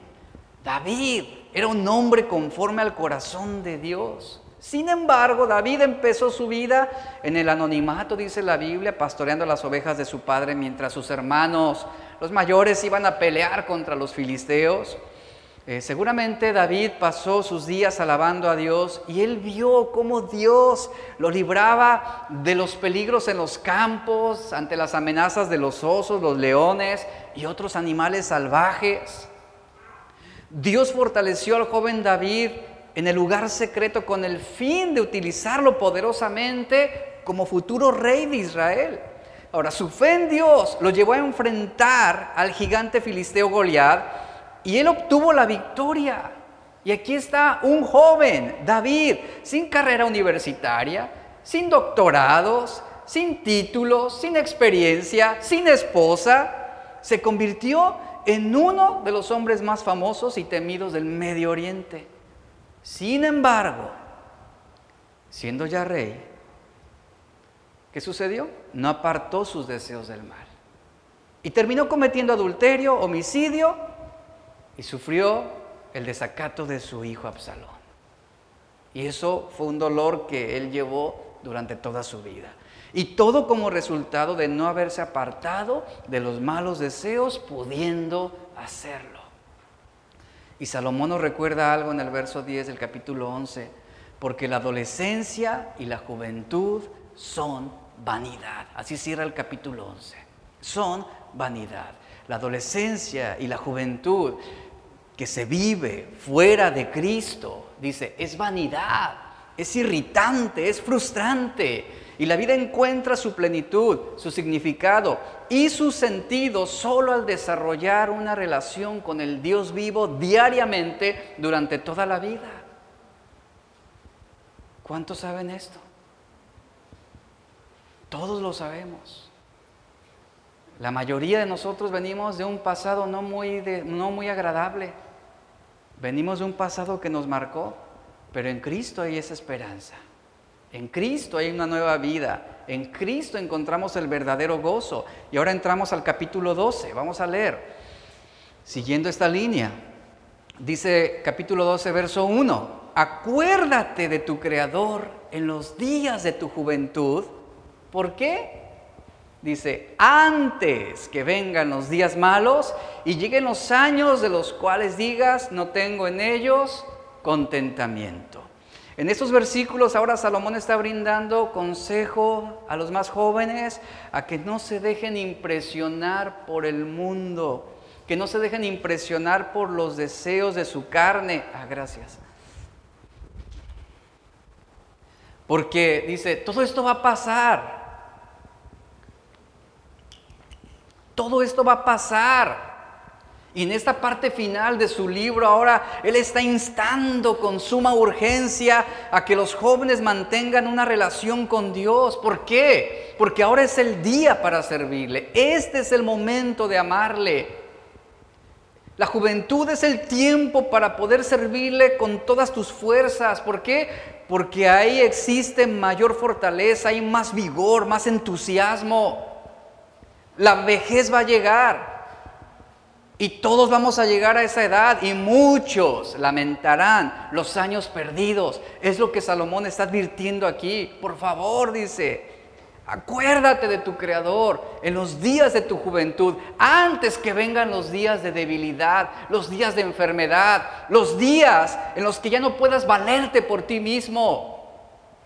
David era un hombre conforme al corazón de Dios. Sin embargo, David empezó su vida en el anonimato, dice la Biblia, pastoreando las ovejas de su padre mientras sus hermanos, los mayores, iban a pelear contra los filisteos. Eh, seguramente David pasó sus días alabando a Dios y él vio cómo Dios lo libraba de los peligros en los campos, ante las amenazas de los osos, los leones y otros animales salvajes. Dios fortaleció al joven David en el lugar secreto con el fin de utilizarlo poderosamente como futuro rey de Israel. Ahora, su fe en Dios lo llevó a enfrentar al gigante filisteo Goliat y él obtuvo la victoria. Y aquí está un joven, David, sin carrera universitaria, sin doctorados, sin títulos, sin experiencia, sin esposa, se convirtió en uno de los hombres más famosos y temidos del Medio Oriente. Sin embargo, siendo ya rey, ¿qué sucedió? No apartó sus deseos del mal. Y terminó cometiendo adulterio, homicidio y sufrió el desacato de su hijo Absalón. Y eso fue un dolor que él llevó durante toda su vida. Y todo como resultado de no haberse apartado de los malos deseos, pudiendo hacerlo. Y Salomón nos recuerda algo en el verso 10 del capítulo 11, porque la adolescencia y la juventud son vanidad. Así cierra el capítulo 11. Son vanidad. La adolescencia y la juventud que se vive fuera de Cristo, dice, es vanidad, es irritante, es frustrante. Y la vida encuentra su plenitud, su significado y su sentido solo al desarrollar una relación con el Dios vivo diariamente durante toda la vida. ¿Cuántos saben esto? Todos lo sabemos. La mayoría de nosotros venimos de un pasado no muy, no muy agradable Venimos de un pasado que nos marcó, pero en Cristo hay esa esperanza. En Cristo hay una nueva vida. En Cristo encontramos el verdadero gozo. Y ahora entramos al capítulo 12. Vamos a leer. Siguiendo esta línea. Dice capítulo 12, verso 1. Acuérdate de tu Creador en los días de tu juventud. ¿Por qué? Dice, antes que vengan los días malos y lleguen los años de los cuales digas, no tengo en ellos contentamiento. En estos versículos ahora Salomón está brindando consejo a los más jóvenes a que no se dejen impresionar por el mundo, que no se dejen impresionar por los deseos de su carne. Ah, gracias. Porque dice, todo esto va a pasar. Todo esto va a pasar. Y en esta parte final de su libro ahora Él está instando con suma urgencia a que los jóvenes mantengan una relación con Dios. ¿Por qué? Porque ahora es el día para servirle. Este es el momento de amarle. La juventud es el tiempo para poder servirle con todas tus fuerzas. ¿Por qué? Porque ahí existe mayor fortaleza, hay más vigor, más entusiasmo. La vejez va a llegar. Y todos vamos a llegar a esa edad y muchos lamentarán los años perdidos. Es lo que Salomón está advirtiendo aquí. Por favor, dice, acuérdate de tu Creador en los días de tu juventud, antes que vengan los días de debilidad, los días de enfermedad, los días en los que ya no puedas valerte por ti mismo.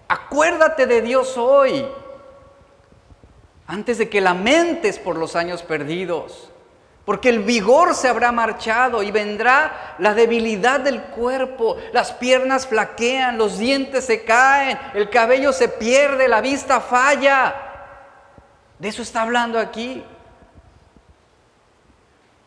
Acuérdate de Dios hoy, antes de que lamentes por los años perdidos porque el vigor se habrá marchado y vendrá la debilidad del cuerpo, las piernas flaquean, los dientes se caen, el cabello se pierde, la vista falla. De eso está hablando aquí.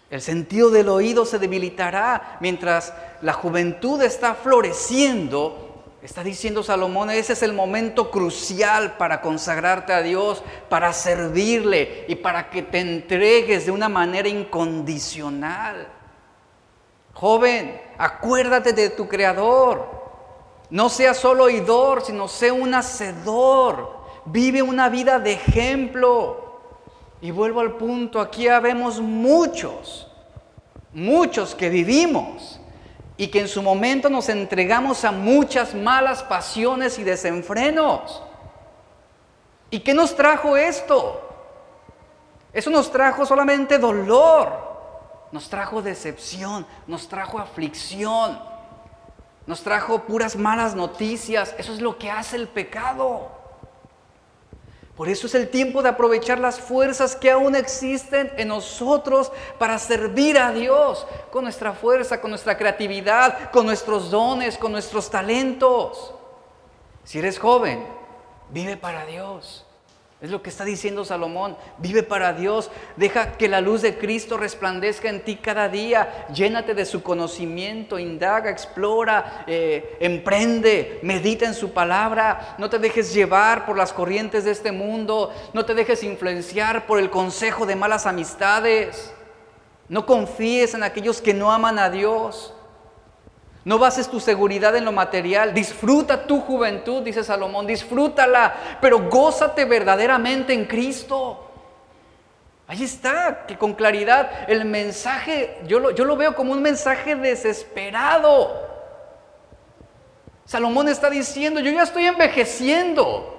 El sentido del oído se debilitará mientras la juventud está floreciendo Está diciendo Salomón, ese es el momento crucial para consagrarte a Dios, para servirle y para que te entregues de una manera incondicional. Joven, acuérdate de tu Creador. No seas solo oidor, sino sé un hacedor. Vive una vida de ejemplo. Y vuelvo al punto, aquí habemos muchos, muchos que vivimos y que en su momento nos entregamos a muchas malas pasiones y desenfrenos. ¿Y qué nos trajo esto? Eso nos trajo solamente dolor, nos trajo decepción, nos trajo aflicción, nos trajo puras malas noticias. Eso es lo que hace el pecado. Por eso es el tiempo de aprovechar las fuerzas que aún existen en nosotros para servir a Dios con nuestra fuerza, con nuestra creatividad, con nuestros dones, con nuestros talentos. Si eres joven, vive para Dios. Es lo que está diciendo Salomón. Vive para Dios. Deja que la luz de Cristo resplandezca en ti cada día. Llénate de su conocimiento. Indaga, explora, eh, emprende, medita en su palabra. No te dejes llevar por las corrientes de este mundo. No te dejes influenciar por el consejo de malas amistades. No confíes en aquellos que no aman a Dios. No bases tu seguridad en lo material. Disfruta tu juventud, dice Salomón. Disfrútala, pero gózate verdaderamente en Cristo. Ahí está, que con claridad el mensaje, yo lo, yo lo veo como un mensaje desesperado. Salomón está diciendo, yo ya estoy envejeciendo.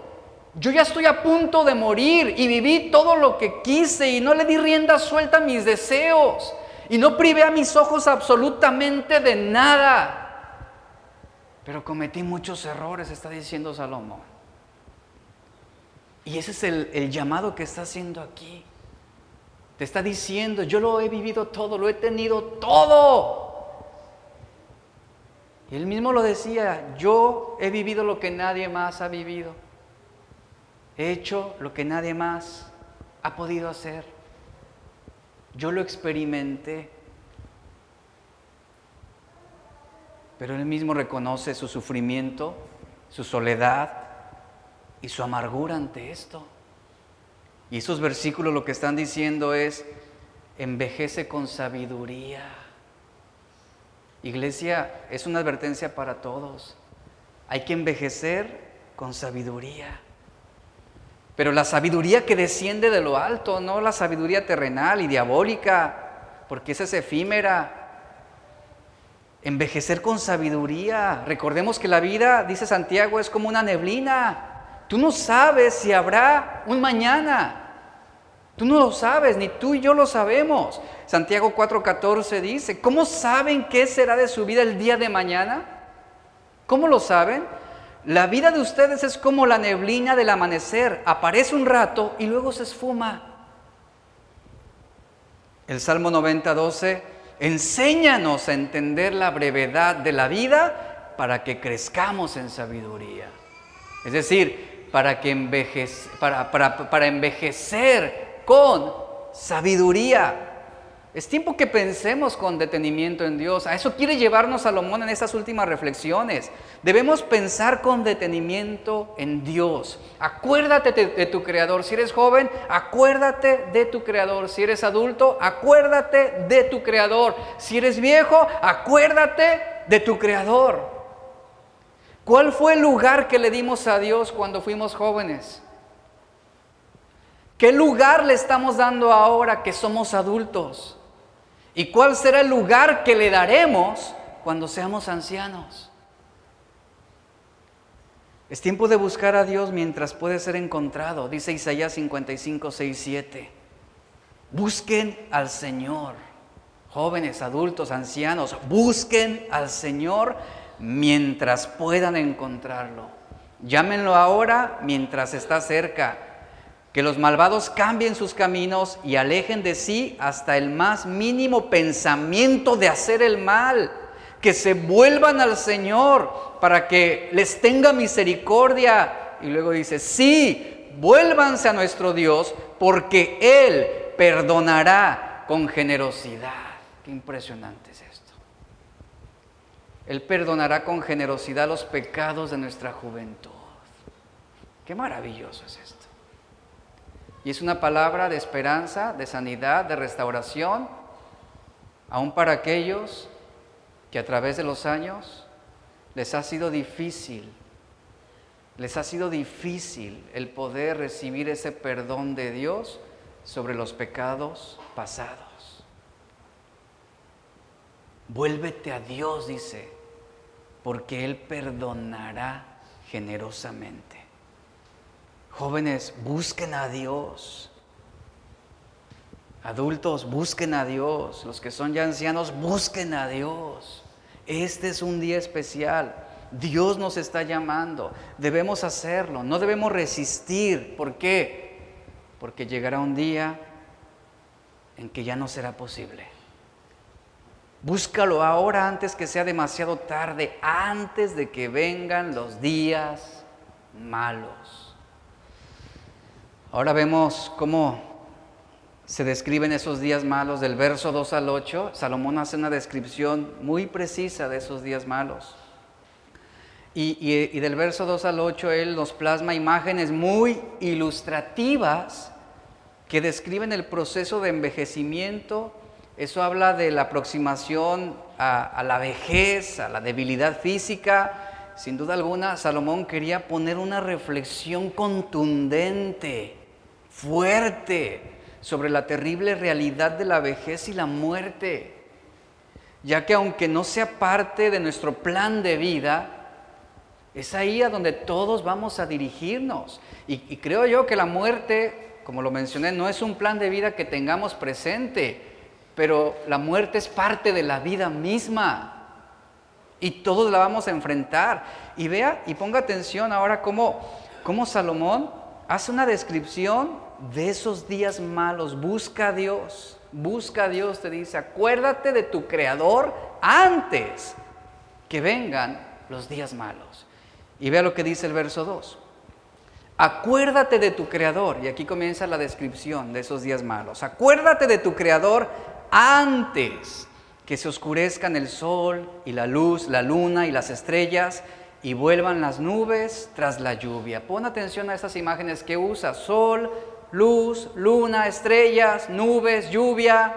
Yo ya estoy a punto de morir y viví todo lo que quise y no le di rienda suelta a mis deseos. Y no privé a mis ojos absolutamente de nada. Pero cometí muchos errores, está diciendo Salomón. Y ese es el, llamado que está haciendo aquí. Te está diciendo, yo lo he vivido todo, lo he tenido todo. Y él mismo lo decía, yo he vivido lo que nadie más ha vivido. He hecho lo que nadie más ha podido hacer. Yo lo experimenté. Pero él mismo reconoce su sufrimiento, su soledad y su amargura ante esto. Y esos versículos lo que están diciendo es, envejece con sabiduría. Iglesia, es una advertencia para todos. Hay que envejecer con sabiduría. Pero la sabiduría que desciende de lo alto, no la sabiduría terrenal y diabólica, porque esa es efímera. Envejecer con sabiduría. Recordemos que la vida, dice Santiago, es como una neblina. Tú no sabes si habrá un mañana. Tú no lo sabes, ni tú y yo lo sabemos. Santiago 4:14 dice, ¿cómo saben qué será de su vida el día de mañana? ¿Cómo lo saben? La vida de ustedes es como la neblina del amanecer, aparece un rato y luego se esfuma. El Salmo 90, 12, enséñanos a entender la brevedad de la vida para que crezcamos en sabiduría. Es decir, para, que para, para envejecer con sabiduría. Es tiempo que pensemos con detenimiento en Dios. A eso quiere llevarnos Salomón en estas últimas reflexiones. Debemos pensar con detenimiento en Dios. Acuérdate de, tu Creador. Si eres joven, acuérdate de tu Creador. Si eres adulto, acuérdate de tu Creador. Si eres viejo, acuérdate de tu Creador. ¿Cuál fue el lugar que le dimos a Dios cuando fuimos jóvenes? ¿Qué lugar le estamos dando ahora que somos adultos? ¿Y cuál será el lugar que le daremos cuando seamos ancianos? Es tiempo de buscar a Dios mientras puede ser encontrado, dice Isaías 55, 6, 7. Busquen al Señor, jóvenes, adultos, ancianos, busquen al Señor mientras puedan encontrarlo. Llámenlo ahora mientras está cerca que los malvados cambien sus caminos y alejen de sí hasta el más mínimo pensamiento de hacer el mal, que se vuelvan al Señor para que les tenga misericordia. Y luego dice, sí, vuélvanse a nuestro Dios porque Él perdonará con generosidad. Qué impresionante es esto. Él perdonará con generosidad los pecados de nuestra juventud. Qué maravilloso es esto. Y es una palabra de esperanza, de sanidad, de restauración, aún para aquellos que a través de los años les ha sido difícil, les ha sido difícil el poder recibir ese perdón de Dios sobre los pecados pasados. Vuélvete a Dios, dice, porque Él perdonará generosamente. Jóvenes, busquen a Dios. Adultos, busquen a Dios. Los que son ya ancianos, busquen a Dios. Este es un día especial. Dios nos está llamando. Debemos hacerlo. No debemos resistir. ¿Por qué? Porque llegará un día en que ya no será posible. Búscalo ahora antes que sea demasiado tarde, antes de que vengan los días malos. Ahora vemos cómo se describen esos días malos del verso 2 al 8. Salomón hace una descripción muy precisa de esos días malos. Y, del verso 2 al 8 él nos plasma imágenes muy ilustrativas que describen el proceso de envejecimiento. Eso habla de la aproximación a la vejez, a la debilidad física. Sin duda alguna, Salomón quería poner una reflexión contundente fuerte sobre la terrible realidad de la vejez y la muerte, ya que aunque no sea parte de nuestro plan de vida, es ahí a donde todos vamos a dirigirnos. Y, creo yo que la muerte, como lo mencioné, no es un plan de vida que tengamos presente, pero la muerte es parte de la vida misma. Y todos la vamos a enfrentar. Y vea y ponga atención ahora cómo, cómo Salomón hace una descripción de esos días malos, busca a Dios, busca a Dios, te dice, acuérdate de tu Creador antes que vengan los días malos. Y vea lo que dice el verso 2. Acuérdate de tu Creador, y aquí comienza la descripción de esos días malos. Acuérdate de tu Creador antes que se oscurezcan el sol y la luz, la luna y las estrellas, y vuelvan las nubes tras la lluvia. Pon atención a esas imágenes que usa, sol, luz, luna, estrellas, nubes, lluvia.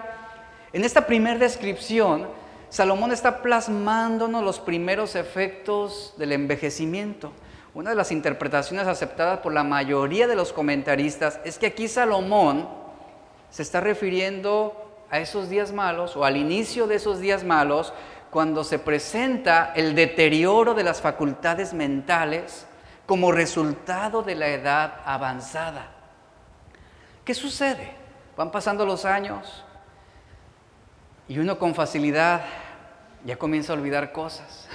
En esta primera descripción, Salomón está plasmándonos los primeros efectos del envejecimiento. Una de las interpretaciones aceptadas por la mayoría de los comentaristas es que aquí Salomón se está refiriendo a esos días malos o al inicio de esos días malos cuando se presenta el deterioro de las facultades mentales como resultado de la edad avanzada. ¿Qué sucede? Van pasando los años y uno con facilidad ya comienza a olvidar cosas.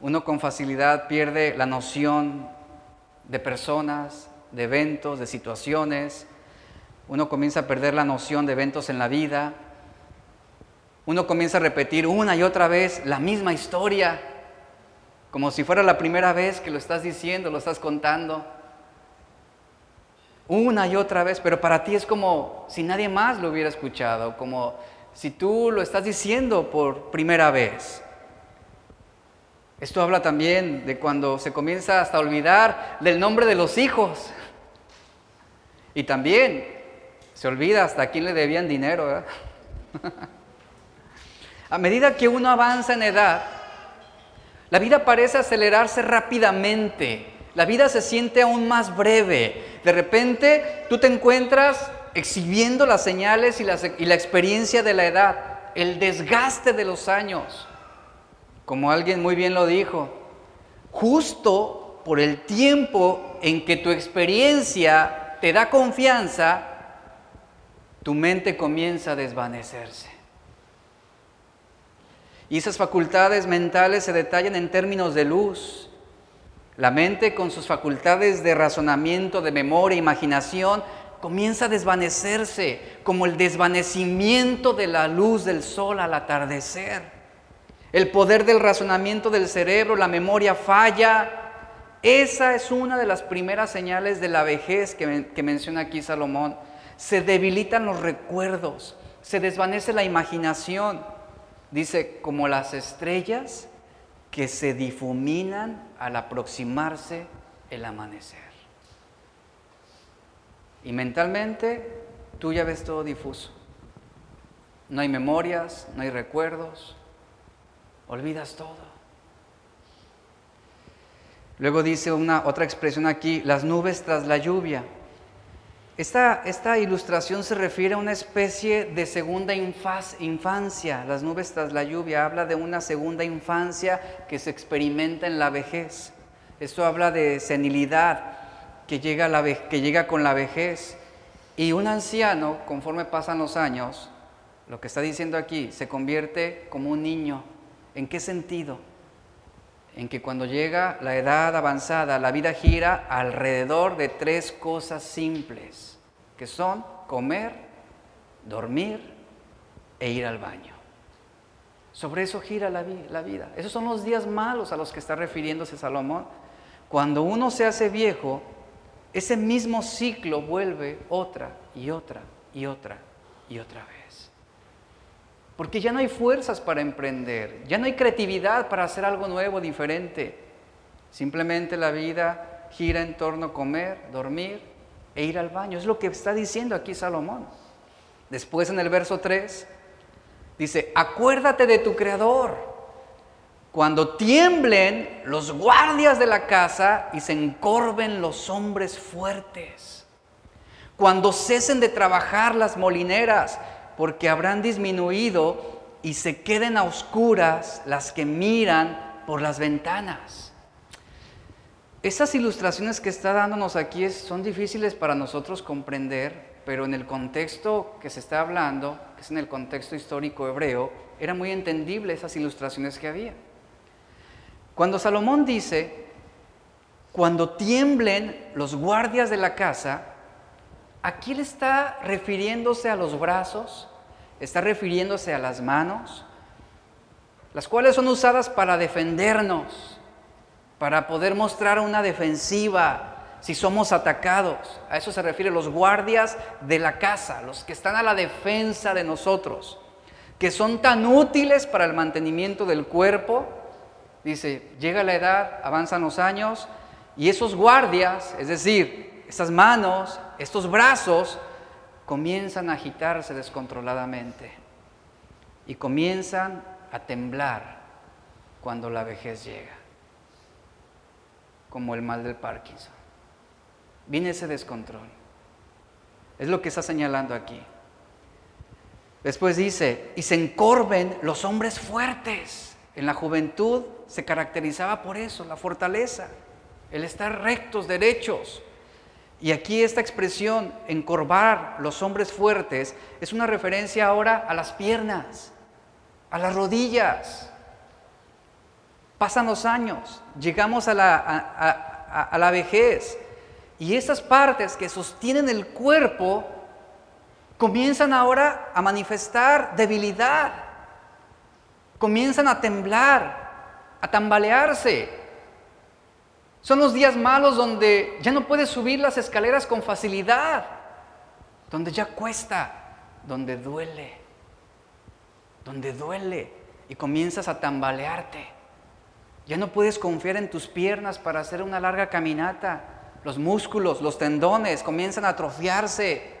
Uno con facilidad pierde la noción de personas, de eventos, de situaciones. Uno comienza a perder la noción de eventos en la vida. Uno comienza a repetir una y otra vez la misma historia, como si fuera la primera vez que lo estás diciendo, lo estás contando. Una y otra vez, pero para ti es como si nadie más lo hubiera escuchado, como si tú lo estás diciendo por primera vez. Esto habla también de cuando se comienza hasta a olvidar del nombre de los hijos. Y también se olvida hasta a quién le debían dinero. a medida que uno avanza en edad, la vida parece acelerarse rápidamente. La vida se siente aún más breve. De repente tú te encuentras exhibiendo las señales y la, experiencia de la edad, el desgaste de los años como alguien muy bien lo dijo, justo por el tiempo en que tu experiencia te da confianza, tu mente comienza a desvanecerse. Y esas facultades mentales se detallan en términos de luz. La mente con sus facultades de razonamiento, de memoria, imaginación, comienza a desvanecerse como el desvanecimiento de la luz del sol al atardecer. El poder del razonamiento del cerebro, la memoria falla. Esa es una de las primeras señales de la vejez que, menciona aquí Salomón. Se debilitan los recuerdos, se desvanece la imaginación. Dice, como las estrellas que se difuminan al aproximarse el amanecer. Y mentalmente tú ya ves todo difuso. No hay memorias, no hay recuerdos, olvidas todo. Luego dice una otra expresión aquí, las nubes tras la lluvia. Esta, ilustración se refiere a una especie de segunda infancia. Las nubes tras la lluvia habla de una segunda infancia que se experimenta en la vejez. Esto habla de senilidad que llega con la vejez. Y un anciano, conforme pasan los años, lo que está diciendo aquí, se convierte como un niño ¿En qué sentido? En que cuando llega la edad avanzada, la vida gira alrededor de tres cosas simples, que son comer, dormir e ir al baño. Sobre eso gira la, vida. Esos son los días malos a los que está refiriéndose Salomón. Cuando uno se hace viejo, ese mismo ciclo vuelve otra y otra y otra y otra vez. Porque ya no hay fuerzas para emprender, ya no hay creatividad para hacer algo nuevo, diferente. Simplemente la vida gira en torno a comer, dormir e ir al baño. Es lo que está diciendo aquí Salomón. Después en el verso 3 dice, acuérdate de tu Creador. Cuando tiemblen los guardias de la casa y se encorven los hombres fuertes. Cuando cesen de trabajar las molineras porque habrán disminuido y se queden a oscuras las que miran por las ventanas. Esas ilustraciones que está dándonos aquí son difíciles para nosotros comprender, pero en el contexto que se está hablando, que es en el contexto histórico hebreo, era muy entendible esas ilustraciones que había. Cuando Salomón dice, cuando tiemblen los guardias de la casa, Aquí le está refiriéndose a los brazos, está refiriéndose a las manos, las cuales son usadas para defendernos, para poder mostrar una defensiva si somos atacados. A eso se refiere los guardias de la casa, los que están a la defensa de nosotros, que son tan útiles para el mantenimiento del cuerpo. Dice, llega la edad, avanzan los años, y esos guardias, es decir, esas manos, estos brazos comienzan a agitarse descontroladamente y comienzan a temblar cuando la vejez llega, como el mal del Parkinson. Viene ese descontrol. Es lo que está señalando aquí. Después dice, y se encorven los hombres fuertes. En la juventud se caracterizaba por eso, la fortaleza, el estar rectos, derechos. Y aquí esta expresión, encorvar los hombres fuertes, es una referencia ahora a las piernas, a las rodillas. Pasan los años, llegamos a la, vejez y esas partes que sostienen el cuerpo comienzan ahora a manifestar debilidad, comienzan a temblar, a tambalearse. Son los días malos donde ya no puedes subir las escaleras con facilidad, donde ya cuesta, donde duele, donde duele y comienzas a tambalearte. Ya no puedes confiar en tus piernas para hacer una larga caminata. Los músculos, los tendones comienzan a atrofiarse.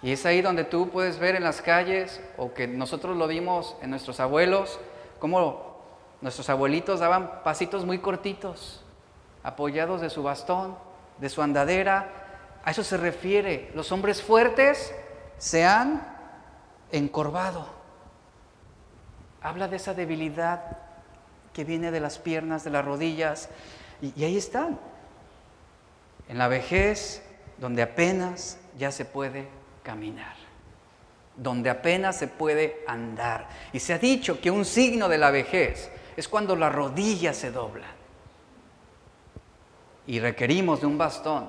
Y es ahí donde tú puedes ver en las calles, o que nosotros lo vimos en nuestros abuelos, cómo nuestros abuelitos daban pasitos muy cortitos, apoyados de su bastón, de su andadera. A eso se refiere. Los hombres fuertes se han encorvado. Habla de esa debilidad que viene de las piernas, de las rodillas. Y, ahí están. En la vejez, donde apenas ya se puede caminar, donde apenas se puede andar. Y se ha dicho que un signo de la vejez es cuando las rodillas se doblan. Y requerimos de un bastón,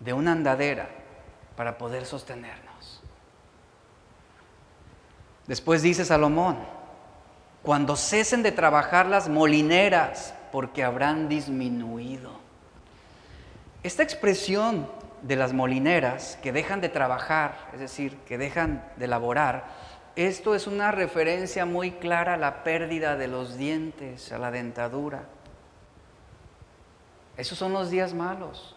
de una andadera, para poder sostenernos. Después dice Salomón, cuando cesen de trabajar las molineras, porque habrán disminuido. Esta expresión de las molineras que dejan de trabajar, es decir, que dejan de laborar, esto es una referencia muy clara a la pérdida de los dientes, a la dentadura. Esos son los días malos.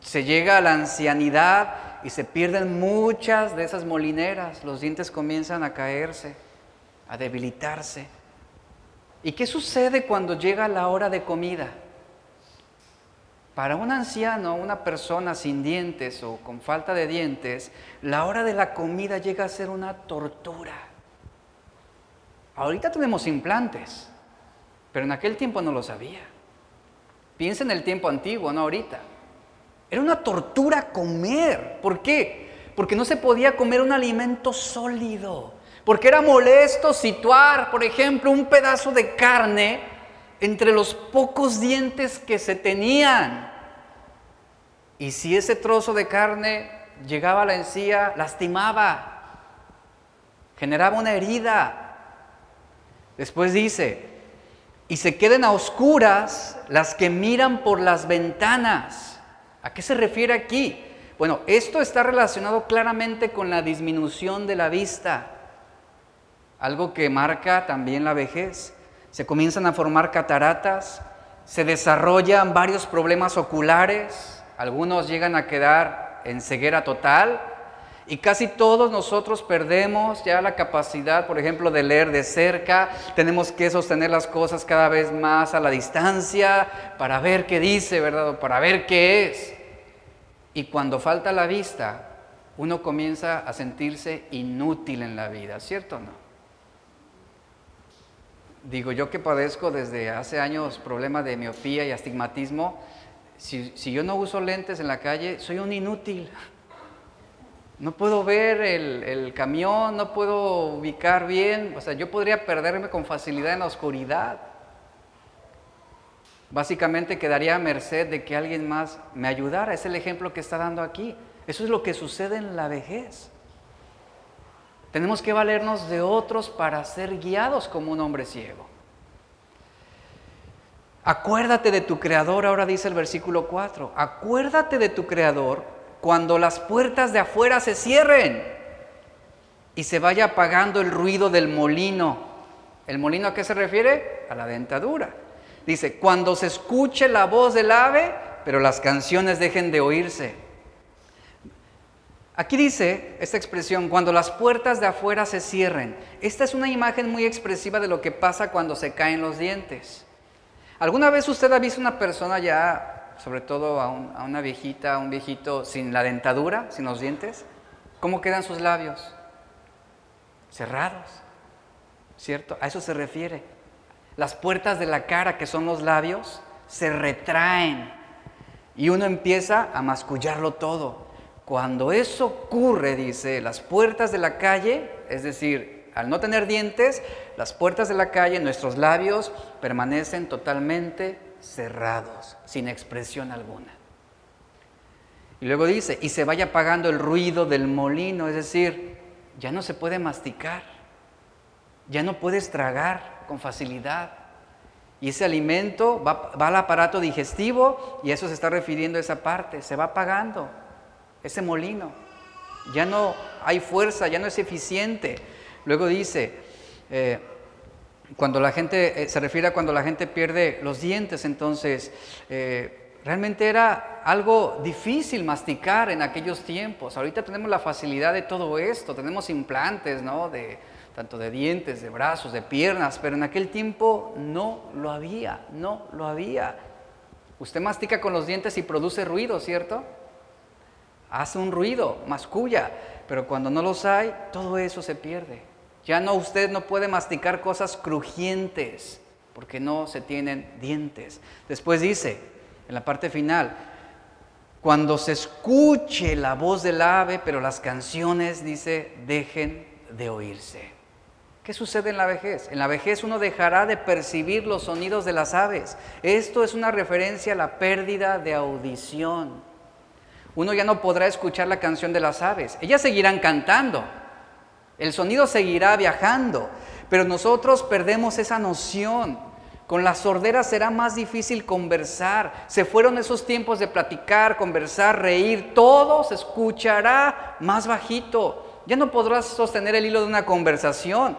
Se llega a la ancianidad y se pierden muchas de esas molineras, los dientes comienzan a caerse, a debilitarse. ¿Y qué sucede cuando llega la hora de comida? Para un anciano, una persona sin dientes o con falta de dientes, la hora de la comida llega a ser una tortura. Ahorita tenemos implantes, pero en aquel tiempo no lo sabía. Piensa en el tiempo antiguo, no ahorita. Era una tortura comer. ¿Por qué? Porque no se podía comer un alimento sólido. Porque era molesto situar, por ejemplo, un pedazo de carne entre los pocos dientes que se tenían. Y si ese trozo de carne llegaba a la encía, lastimaba, generaba una herida. Después dice, y se queden a oscuras las que miran por las ventanas. ¿A qué se refiere aquí? Bueno, esto está relacionado claramente con la disminución de la vista, algo que marca también la vejez se comienzan a formar cataratas, se desarrollan varios problemas oculares, algunos llegan a quedar en ceguera total y casi todos nosotros perdemos ya la capacidad, por ejemplo, de leer de cerca, tenemos que sostener las cosas cada vez más a la distancia para ver qué dice, ¿verdad? O para ver qué es. Y cuando falta la vista, uno comienza a sentirse inútil en la vida, ¿cierto o no? Digo, yo que padezco desde hace años problemas de miopía y astigmatismo, si, yo no uso lentes en la calle, soy un inútil. No puedo ver el, el, camión, no puedo ubicar bien, o sea, yo podría perderme con facilidad en la oscuridad. Básicamente quedaría a merced de que alguien más me ayudara, es el ejemplo que está dando aquí. Eso es lo que sucede en la vejez. Tenemos que valernos de otros para ser guiados como un hombre ciego. Acuérdate de tu Creador, ahora dice el versículo 4. Acuérdate de tu Creador cuando las puertas de afuera se cierren y se vaya apagando el ruido del molino. ¿El molino a qué se refiere? A la dentadura. Dice, cuando se escuche la voz del ave, pero las canciones dejen de oírse. Aquí dice esta expresión, cuando las puertas de afuera se cierren. Esta es una imagen muy expresiva de lo que pasa cuando se caen los dientes. ¿Alguna vez usted ha visto una persona ya, sobre todo a, una viejita, a un viejito, sin la dentadura, sin los dientes? ¿Cómo quedan sus labios? Cerrados, ¿cierto? A eso se refiere. Las puertas de la cara, que son los labios, se retraen y uno empieza a mascullarlo todo. Cuando eso ocurre, dice, las puertas de la calle, es decir, al no tener dientes, las puertas de la calle, nuestros labios permanecen totalmente cerrados, sin expresión alguna. Y luego dice, y se vaya apagando el ruido del molino, es decir, ya no se puede masticar, ya no puedes tragar con facilidad. Y ese alimento va, va, al aparato digestivo y eso se está refiriendo a esa parte, se va apagando ese molino. Ya no hay fuerza, ya no es eficiente. Luego dice, eh, cuando la gente, eh, se refiere a cuando la gente pierde los dientes, entonces eh, realmente era algo difícil masticar en aquellos tiempos. Ahorita tenemos la facilidad de todo esto, tenemos implantes, ¿no? De, tanto de dientes, de brazos, de piernas, pero en aquel tiempo no lo había, no lo había. Usted mastica con los dientes y produce ruido, ¿cierto? Hace un ruido, masculla, pero cuando no los hay, todo eso se pierde. Ya no, usted no puede masticar cosas crujientes porque no se tienen dientes. Después dice, en la parte final, cuando se escuche la voz del ave, pero las canciones, dice, dejen de oírse. ¿Qué sucede en la vejez? En la vejez uno dejará de percibir los sonidos de las aves. Esto es una referencia a la pérdida de audición. Uno ya no podrá escuchar la canción de las aves. Ellas seguirán cantando. El sonido seguirá viajando. Pero nosotros perdemos esa noción. Con la sordera será más difícil conversar. Se fueron esos tiempos de platicar, conversar, reír. Todo se escuchará más bajito. Ya no podrás sostener el hilo de una conversación.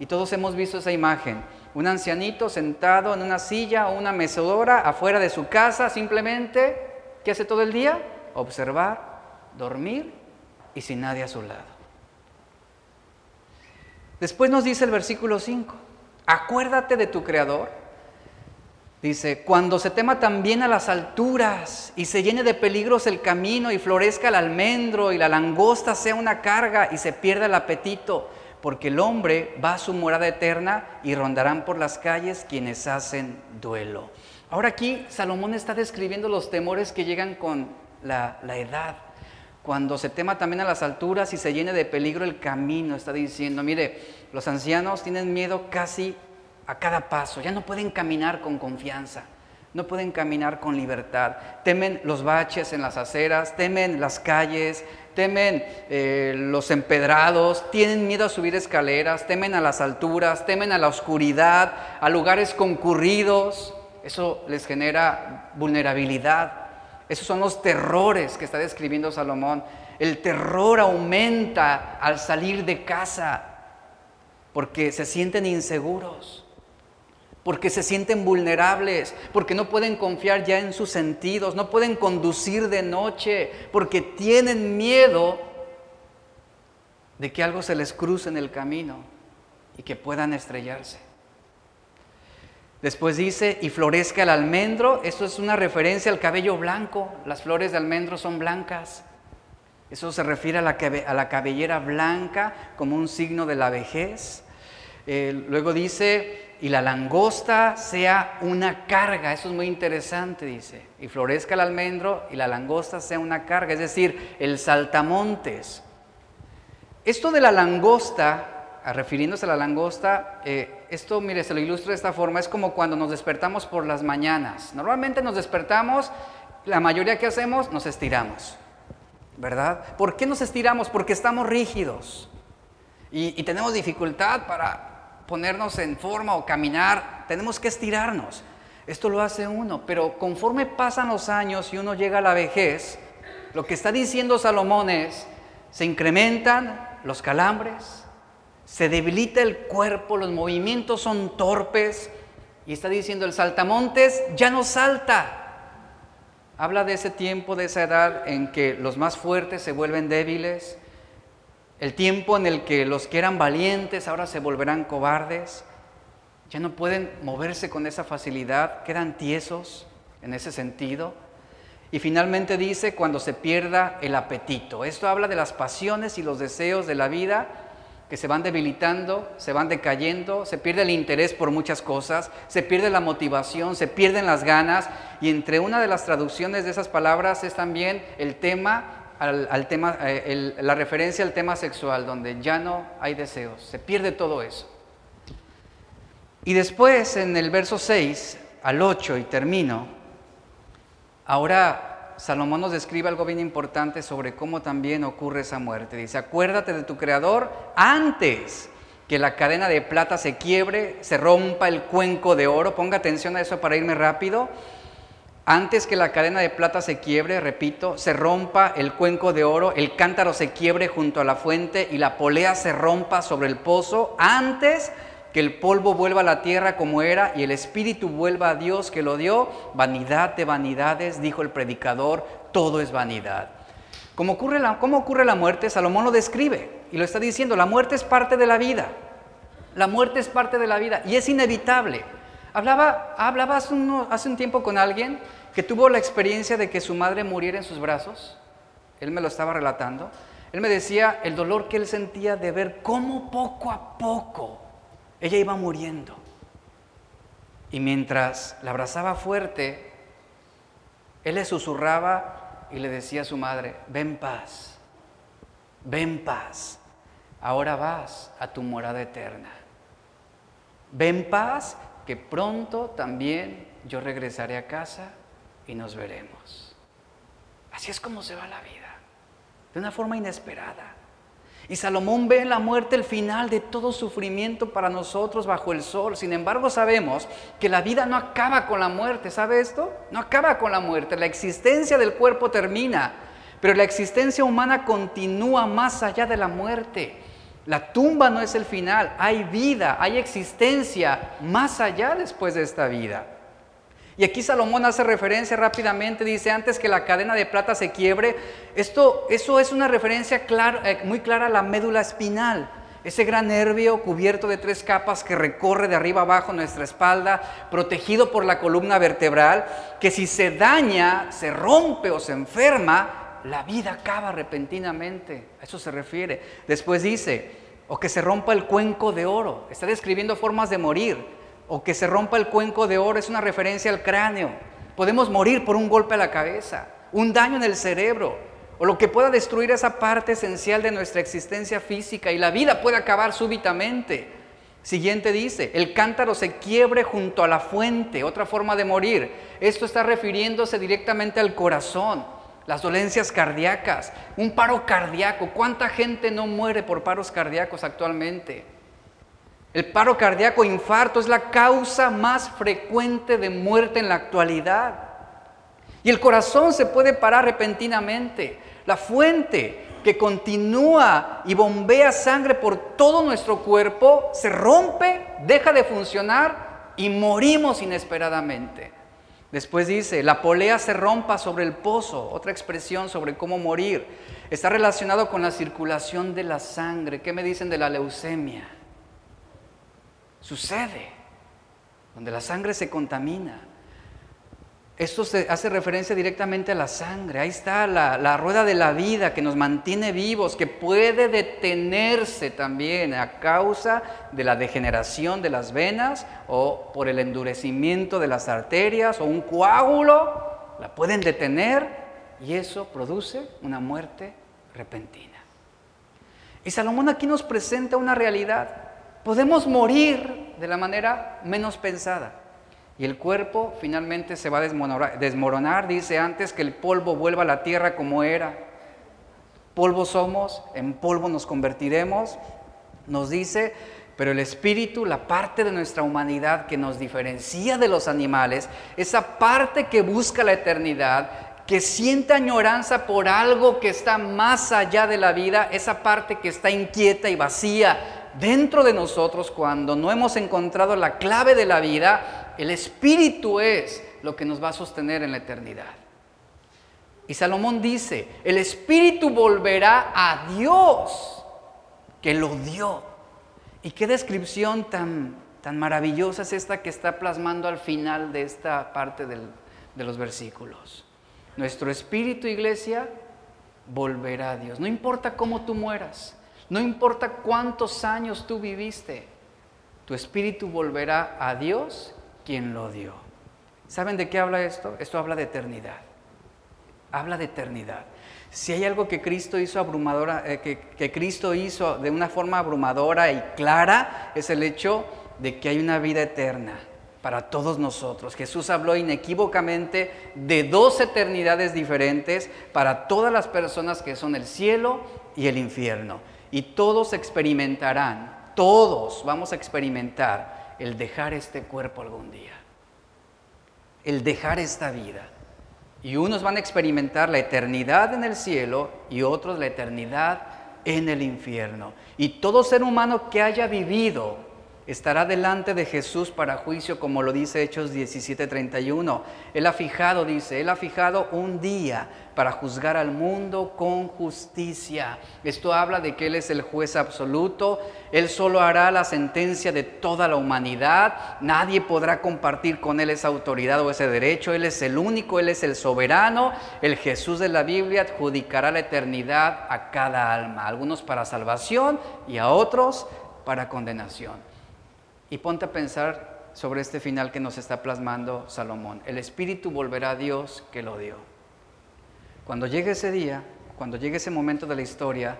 Y todos hemos visto esa imagen. Un ancianito sentado en una silla o una mecedora afuera de su casa, simplemente, ¿qué hace todo el día? Observar, dormir y sin nadie a su lado. Después nos dice el versículo 5, acuérdate de tu Creador. Dice, cuando se tema también a las alturas y se llene de peligros el camino y florezca el almendro y la langosta sea una carga y se pierda el apetito porque el hombre va a su morada eterna y rondarán por las calles quienes hacen duelo. Ahora aquí Salomón está describiendo los temores que llegan con la, edad. Cuando se tema también a las alturas y se llene de peligro el camino, está diciendo, mire, los ancianos tienen miedo casi a cada paso, ya no pueden caminar con confianza no pueden caminar con libertad. Temen los baches en las aceras, temen las calles, temen eh, los empedrados, tienen miedo a subir escaleras, temen a las alturas, temen a la oscuridad, a lugares concurridos. Eso les genera vulnerabilidad. Esos son los terrores que está describiendo Salomón. El terror aumenta al salir de casa porque se sienten inseguros porque se sienten vulnerables, porque no pueden confiar ya en sus sentidos, no pueden conducir de noche, porque tienen miedo de que algo se les cruce en el camino y que puedan estrellarse. Después dice, y florezca el almendro, esto es una referencia al cabello blanco, las flores de almendro son blancas. Eso se refiere a la, cabellera blanca como un signo de la vejez. Eh, luego dice, y la langosta sea una carga. Eso es muy interesante, dice. Y florezca el almendro y la langosta sea una carga, es decir, el saltamontes. Esto de la langosta, refiriéndose a la langosta, eh, esto, mire, se lo ilustro de esta forma, es como cuando nos despertamos por las mañanas. Normalmente nos despertamos, la mayoría que hacemos, nos estiramos, ¿verdad? ¿Por qué nos estiramos? Porque estamos rígidos y tenemos dificultad para ponernos en forma o caminar, tenemos que estirarnos. Esto lo hace uno, pero conforme pasan los años y uno llega a la vejez, lo que está diciendo Salomón es, se incrementan los calambres, se debilita el cuerpo, los movimientos son torpes, y está diciendo el saltamontes ya no salta. Habla de ese tiempo, de esa edad en que los más fuertes se vuelven débiles, el tiempo en el que los que eran valientes ahora se volverán cobardes, ya no pueden moverse con esa facilidad, quedan tiesos en ese sentido. Y finalmente dice cuando se pierda el apetito. Esto habla de las pasiones y los deseos de la vida que se van debilitando, se van decayendo, se pierde el interés por muchas cosas, se pierde la motivación, se pierden las ganas. Y entre una de las traducciones de esas palabras es también el tema al, tema, eh, la referencia al tema sexual, donde ya no hay deseos, se pierde todo eso. Y después, en el verso 6 al 8, y termino, ahora Salomón nos describe algo bien importante sobre cómo también ocurre esa muerte. Dice, acuérdate de tu Creador antes que la cadena de plata se quiebre, se rompa el cuenco de oro. Ponga atención a eso para irme rápido. Antes que la cadena de plata se quiebre, repito, se rompa el cuenco de oro, el cántaro se quiebre junto a la fuente y la polea se rompa sobre el pozo, antes que el polvo vuelva a la tierra como era y el espíritu vuelva a Dios que lo dio, vanidad de vanidades, dijo el predicador, todo es vanidad. ¿Cómo ocurre la, cómo ocurre la muerte? Salomón lo describe y lo está diciendo, la muerte es parte de la vida, la muerte es parte de la vida y es inevitable. Hablaba, hablaba hace un tiempo con alguien que tuvo la experiencia de que su madre muriera en sus brazos, él me lo estaba relatando, él me decía el dolor que él sentía de ver cómo poco a poco ella iba muriendo. Y mientras la abrazaba fuerte, él le susurraba y le decía a su madre, ven paz, ven paz, ahora vas a tu morada eterna. Ven paz, que pronto también yo regresaré a casa y nos veremos. Así es como se va la vida, de una forma inesperada. Y Salomón ve en la muerte el final de todo sufrimiento para nosotros bajo el sol. Sin embargo, sabemos que la vida no acaba con la muerte. ¿Sabe esto? No acaba con la muerte. La existencia del cuerpo termina, pero la existencia humana continúa más allá de la muerte. La tumba no es el final. Hay vida, hay existencia más allá después de esta vida. Y aquí Salomón hace referencia rápidamente, dice, antes que la cadena de plata se quiebre, esto, eso es una referencia eh, muy clara a la médula espinal, ese gran nervio cubierto de tres capas que recorre de arriba abajo nuestra espalda, protegido por la columna vertebral, que si se daña, se rompe o se enferma, la vida acaba repentinamente. A eso se refiere. Después dice, o que se rompa el cuenco de oro. Está describiendo formas de morir o que se rompa el cuenco de oro es una referencia al cráneo. Podemos morir por un golpe a la cabeza, un daño en el cerebro, o lo que pueda destruir esa parte esencial de nuestra existencia física y la vida puede acabar súbitamente. Siguiente dice, el cántaro se quiebre junto a la fuente, otra forma de morir. Esto está refiriéndose directamente al corazón, las dolencias cardíacas, un paro cardíaco. ¿Cuánta gente no muere por paros cardíacos actualmente? El paro cardíaco infarto es la causa más frecuente de muerte en la actualidad. Y el corazón se puede parar repentinamente. La fuente que continúa y bombea sangre por todo nuestro cuerpo se rompe, deja de funcionar y morimos inesperadamente. Después dice, la polea se rompa sobre el pozo, otra expresión sobre cómo morir. Está relacionado con la circulación de la sangre. ¿Qué me dicen de la leucemia? Sucede, donde la sangre se contamina. Esto se hace referencia directamente a la sangre. Ahí está la, la, rueda de la vida que nos mantiene vivos, que puede detenerse también a causa de la degeneración de las venas o por el endurecimiento de las arterias o un coágulo. La pueden detener y eso produce una muerte repentina. Y Salomón aquí nos presenta una realidad podemos morir de la manera menos pensada. Y el cuerpo finalmente se va a desmoronar, dice antes que el polvo vuelva a la tierra como era. Polvo somos, en polvo nos convertiremos, nos dice, pero el espíritu, la parte de nuestra humanidad que nos diferencia de los animales, esa parte que busca la eternidad, que siente añoranza por algo que está más allá de la vida, esa parte que está inquieta y vacía, dentro de nosotros, cuando no hemos encontrado la clave de la vida, el Espíritu es lo que nos va a sostener en la eternidad. Y Salomón dice, el Espíritu volverá a Dios que lo dio. Y qué descripción tan, tan maravillosa es esta que está plasmando al final de esta parte de los versículos. Nuestro espíritu, iglesia, volverá a Dios. No importa cómo tú mueras, no importa cuántos años tú viviste, tu espíritu volverá a Dios quien lo dio. ¿Saben de qué habla esto? Esto habla de eternidad. Habla de eternidad. Si hay algo que Cristo hizo abrumadora, eh, que, que Cristo hizo de una forma abrumadora y clara, es el hecho de que hay una vida eterna para todos nosotros. Jesús habló inequívocamente de dos eternidades diferentes para todas las personas que son el cielo y el infierno y todos experimentarán, Todos vamos a experimentar el dejar este cuerpo algún día, el dejar esta vida. Y unos van a experimentar la eternidad en el cielo y otros la eternidad en el infierno. Y todo ser humano que haya vivido estará delante de Jesús para juicio, como lo dice Hechos 17:31. Él ha fijado, dice, Él ha fijado un día para juzgar al mundo con justicia. Esto habla de que Él es el juez absoluto, Él solo hará la sentencia de toda la humanidad, nadie podrá compartir con Él esa autoridad o ese derecho, Él es el único, Él es el soberano, el Jesús de la Biblia adjudicará la eternidad a cada alma, algunos para salvación y a otros para condenación. Y ponte a pensar sobre este final que nos está plasmando Salomón. El Espíritu volverá a Dios que lo dio. Cuando llegue ese día, cuando llegue ese momento de la historia,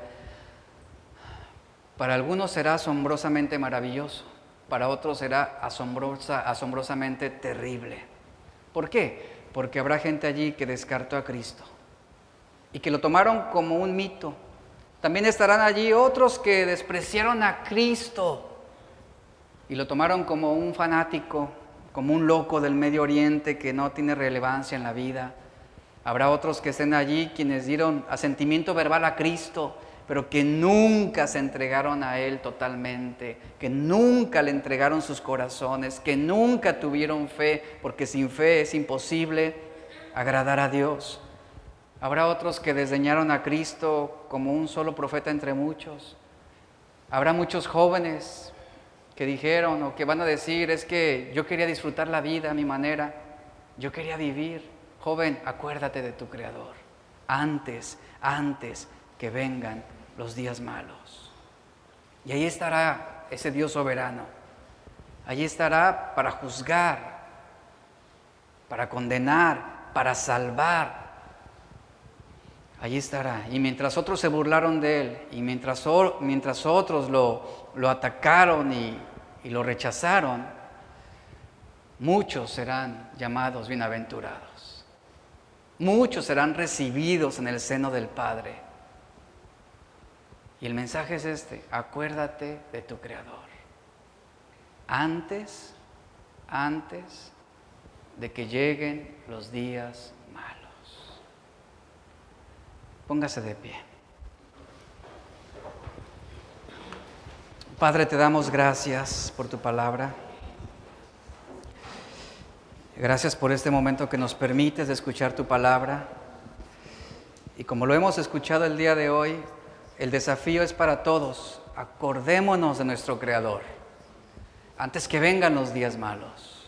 para algunos será asombrosamente maravilloso, para otros será asombrosa, asombrosamente terrible. ¿Por qué? Porque habrá gente allí que descartó a Cristo y que lo tomaron como un mito. También estarán allí otros que despreciaron a Cristo y lo tomaron como un fanático, como un loco del Medio Oriente que no tiene relevancia en la vida. Habrá otros que estén allí quienes dieron asentimiento verbal a Cristo, pero que nunca se entregaron a Él totalmente, que nunca le entregaron sus corazones, que nunca tuvieron fe, porque sin fe es imposible agradar a Dios. Habrá otros que desdeñaron a Cristo como un solo profeta entre muchos. Habrá muchos jóvenes que dijeron o que van a decir es que yo quería disfrutar la vida a mi manera, yo quería vivir. Joven, acuérdate de tu Creador, antes, antes que vengan los días malos. Y ahí estará ese Dios soberano, allí estará para juzgar, para condenar, para salvar. Allí estará. Y mientras otros se burlaron de él, y mientras, mientras otros lo, lo atacaron y, y lo rechazaron, muchos serán llamados bienaventurados. Muchos serán recibidos en el seno del Padre. Y el mensaje es este, acuérdate de tu Creador. Antes, antes de que lleguen los días malos. Póngase de pie. Padre, te damos gracias por tu palabra. Gracias por este momento que nos permites escuchar tu palabra. Y como lo hemos escuchado el día de hoy, el desafío es para todos. Acordémonos de nuestro Creador antes que vengan los días malos.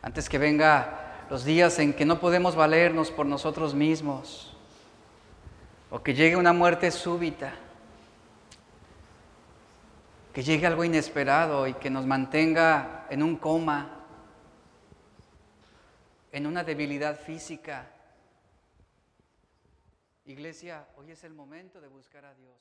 Antes que vengan los días en que no podemos valernos por nosotros mismos. O que llegue una muerte súbita que llegue algo inesperado y que nos mantenga en un coma, en una debilidad física. Iglesia, hoy es el momento de buscar a Dios.